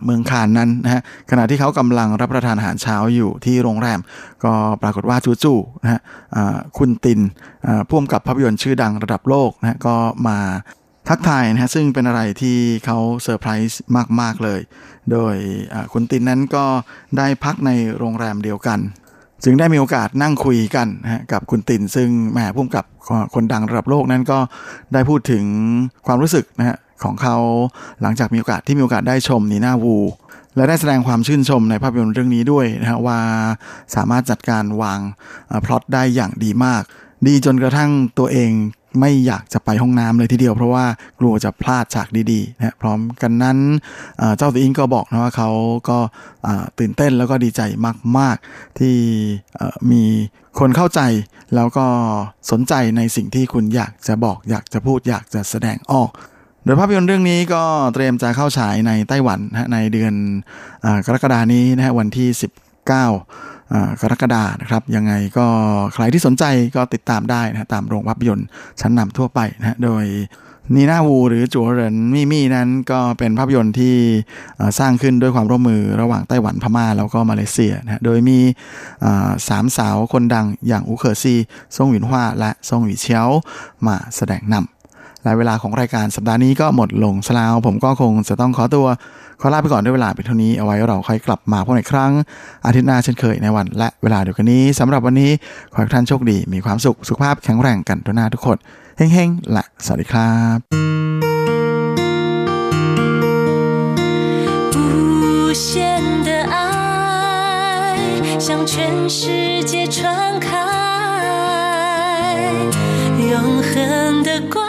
เมืองคานนั้นนะฮะขณะที่เขากำลังรับประทานอาหารเช้าอยู่ที่โรงแรม ก็ปรากฏว่าจู่ๆนะฮะคุณตินพ่วงกับภาพยนตร์ชื่อดังระดับโลกนะฮะก็มาทักทายนะฮะซึ่งเป็นอะไรที่เขาเซอร์ไพรส์มาก ๆ เลย โดยคุณตินนั้นก็ได้พักในโรงแรมเดียวกัน จึงได้มีโอกาสนั่งคุยกันนะกับคุณตินซึ่งแหมพุ่มกับคนดังระดับโลกนั้นก็ได้พูดถึงความรู้สึกนะฮะของเขาหลังจากมีโอกาสที่มีโอกาสได้ชมนีน่าวู และได้แสดงความชื่นชมในภาพยนตร์เรื่องนี้ด้วยนะฮะว่าสามารถจัดการวางพล็อตได้อย่างดีมาก ดีจนกระทั่งตัวเองไม่อยากจะไปห้องน้ำเลยทีเดียว เพราะว่ากลัวจะพลาดฉากดีๆนะพร้อมกันนั้นเจ้าตัวอิงก็บอกนะว่าเขาก็ตื่นเต้นแล้วก็ดีใจมาก ๆ ที่มีคนเข้าใจแล้วก็สนใจในสิ่งที่คุณอยากจะบอก อยากจะพูดอยากจะแสดงออกโดยภาพยนตร์เรื่องนี้ก็เตรียมจะเข้าฉายในไต้หวันในเดือนอกรกฎานี้นะฮะวันที่ 19 กรกฎานะครับ ยังไงก็ใครที่สนใจก็ติดตามได้นะตามโรงภาพยนตร์ชั้นนำทั่วไปนะโดยนีนาวูหรือจัวเหรินมี่มี่นั้นก็เป็นภาพยนตร์ที่สร้างขึ้นด้วยความร่วมมือระหว่างไต้หวันพม่า แล้วก็มาเลเซียนะโดยมีสามสาวคนดังอย่างอูเคอร์ซีซ่งหวินฮวาและซ่งหวิเชียวมาแสดงนำ และเวลาของรายการสัปดาห์นี้ก็หมดลงสลาว ผมก็คงจะต้องขอตัว ขอลาไปก่อนด้วยเวลาเป็นเท่านี้เอาไว้เราค่อยกลับมาพบในครั้ง อาทิตย์หน้าเช่นเคยในวัน และเวลาเดียวกันนี้สำหรับวันนี้ขอให้ท่านโชคดีมีความสุขสุขภาพแข็งแรงกันทุกหน้าทุกคนเฮ้งๆและสวัสดีครับ向，的光。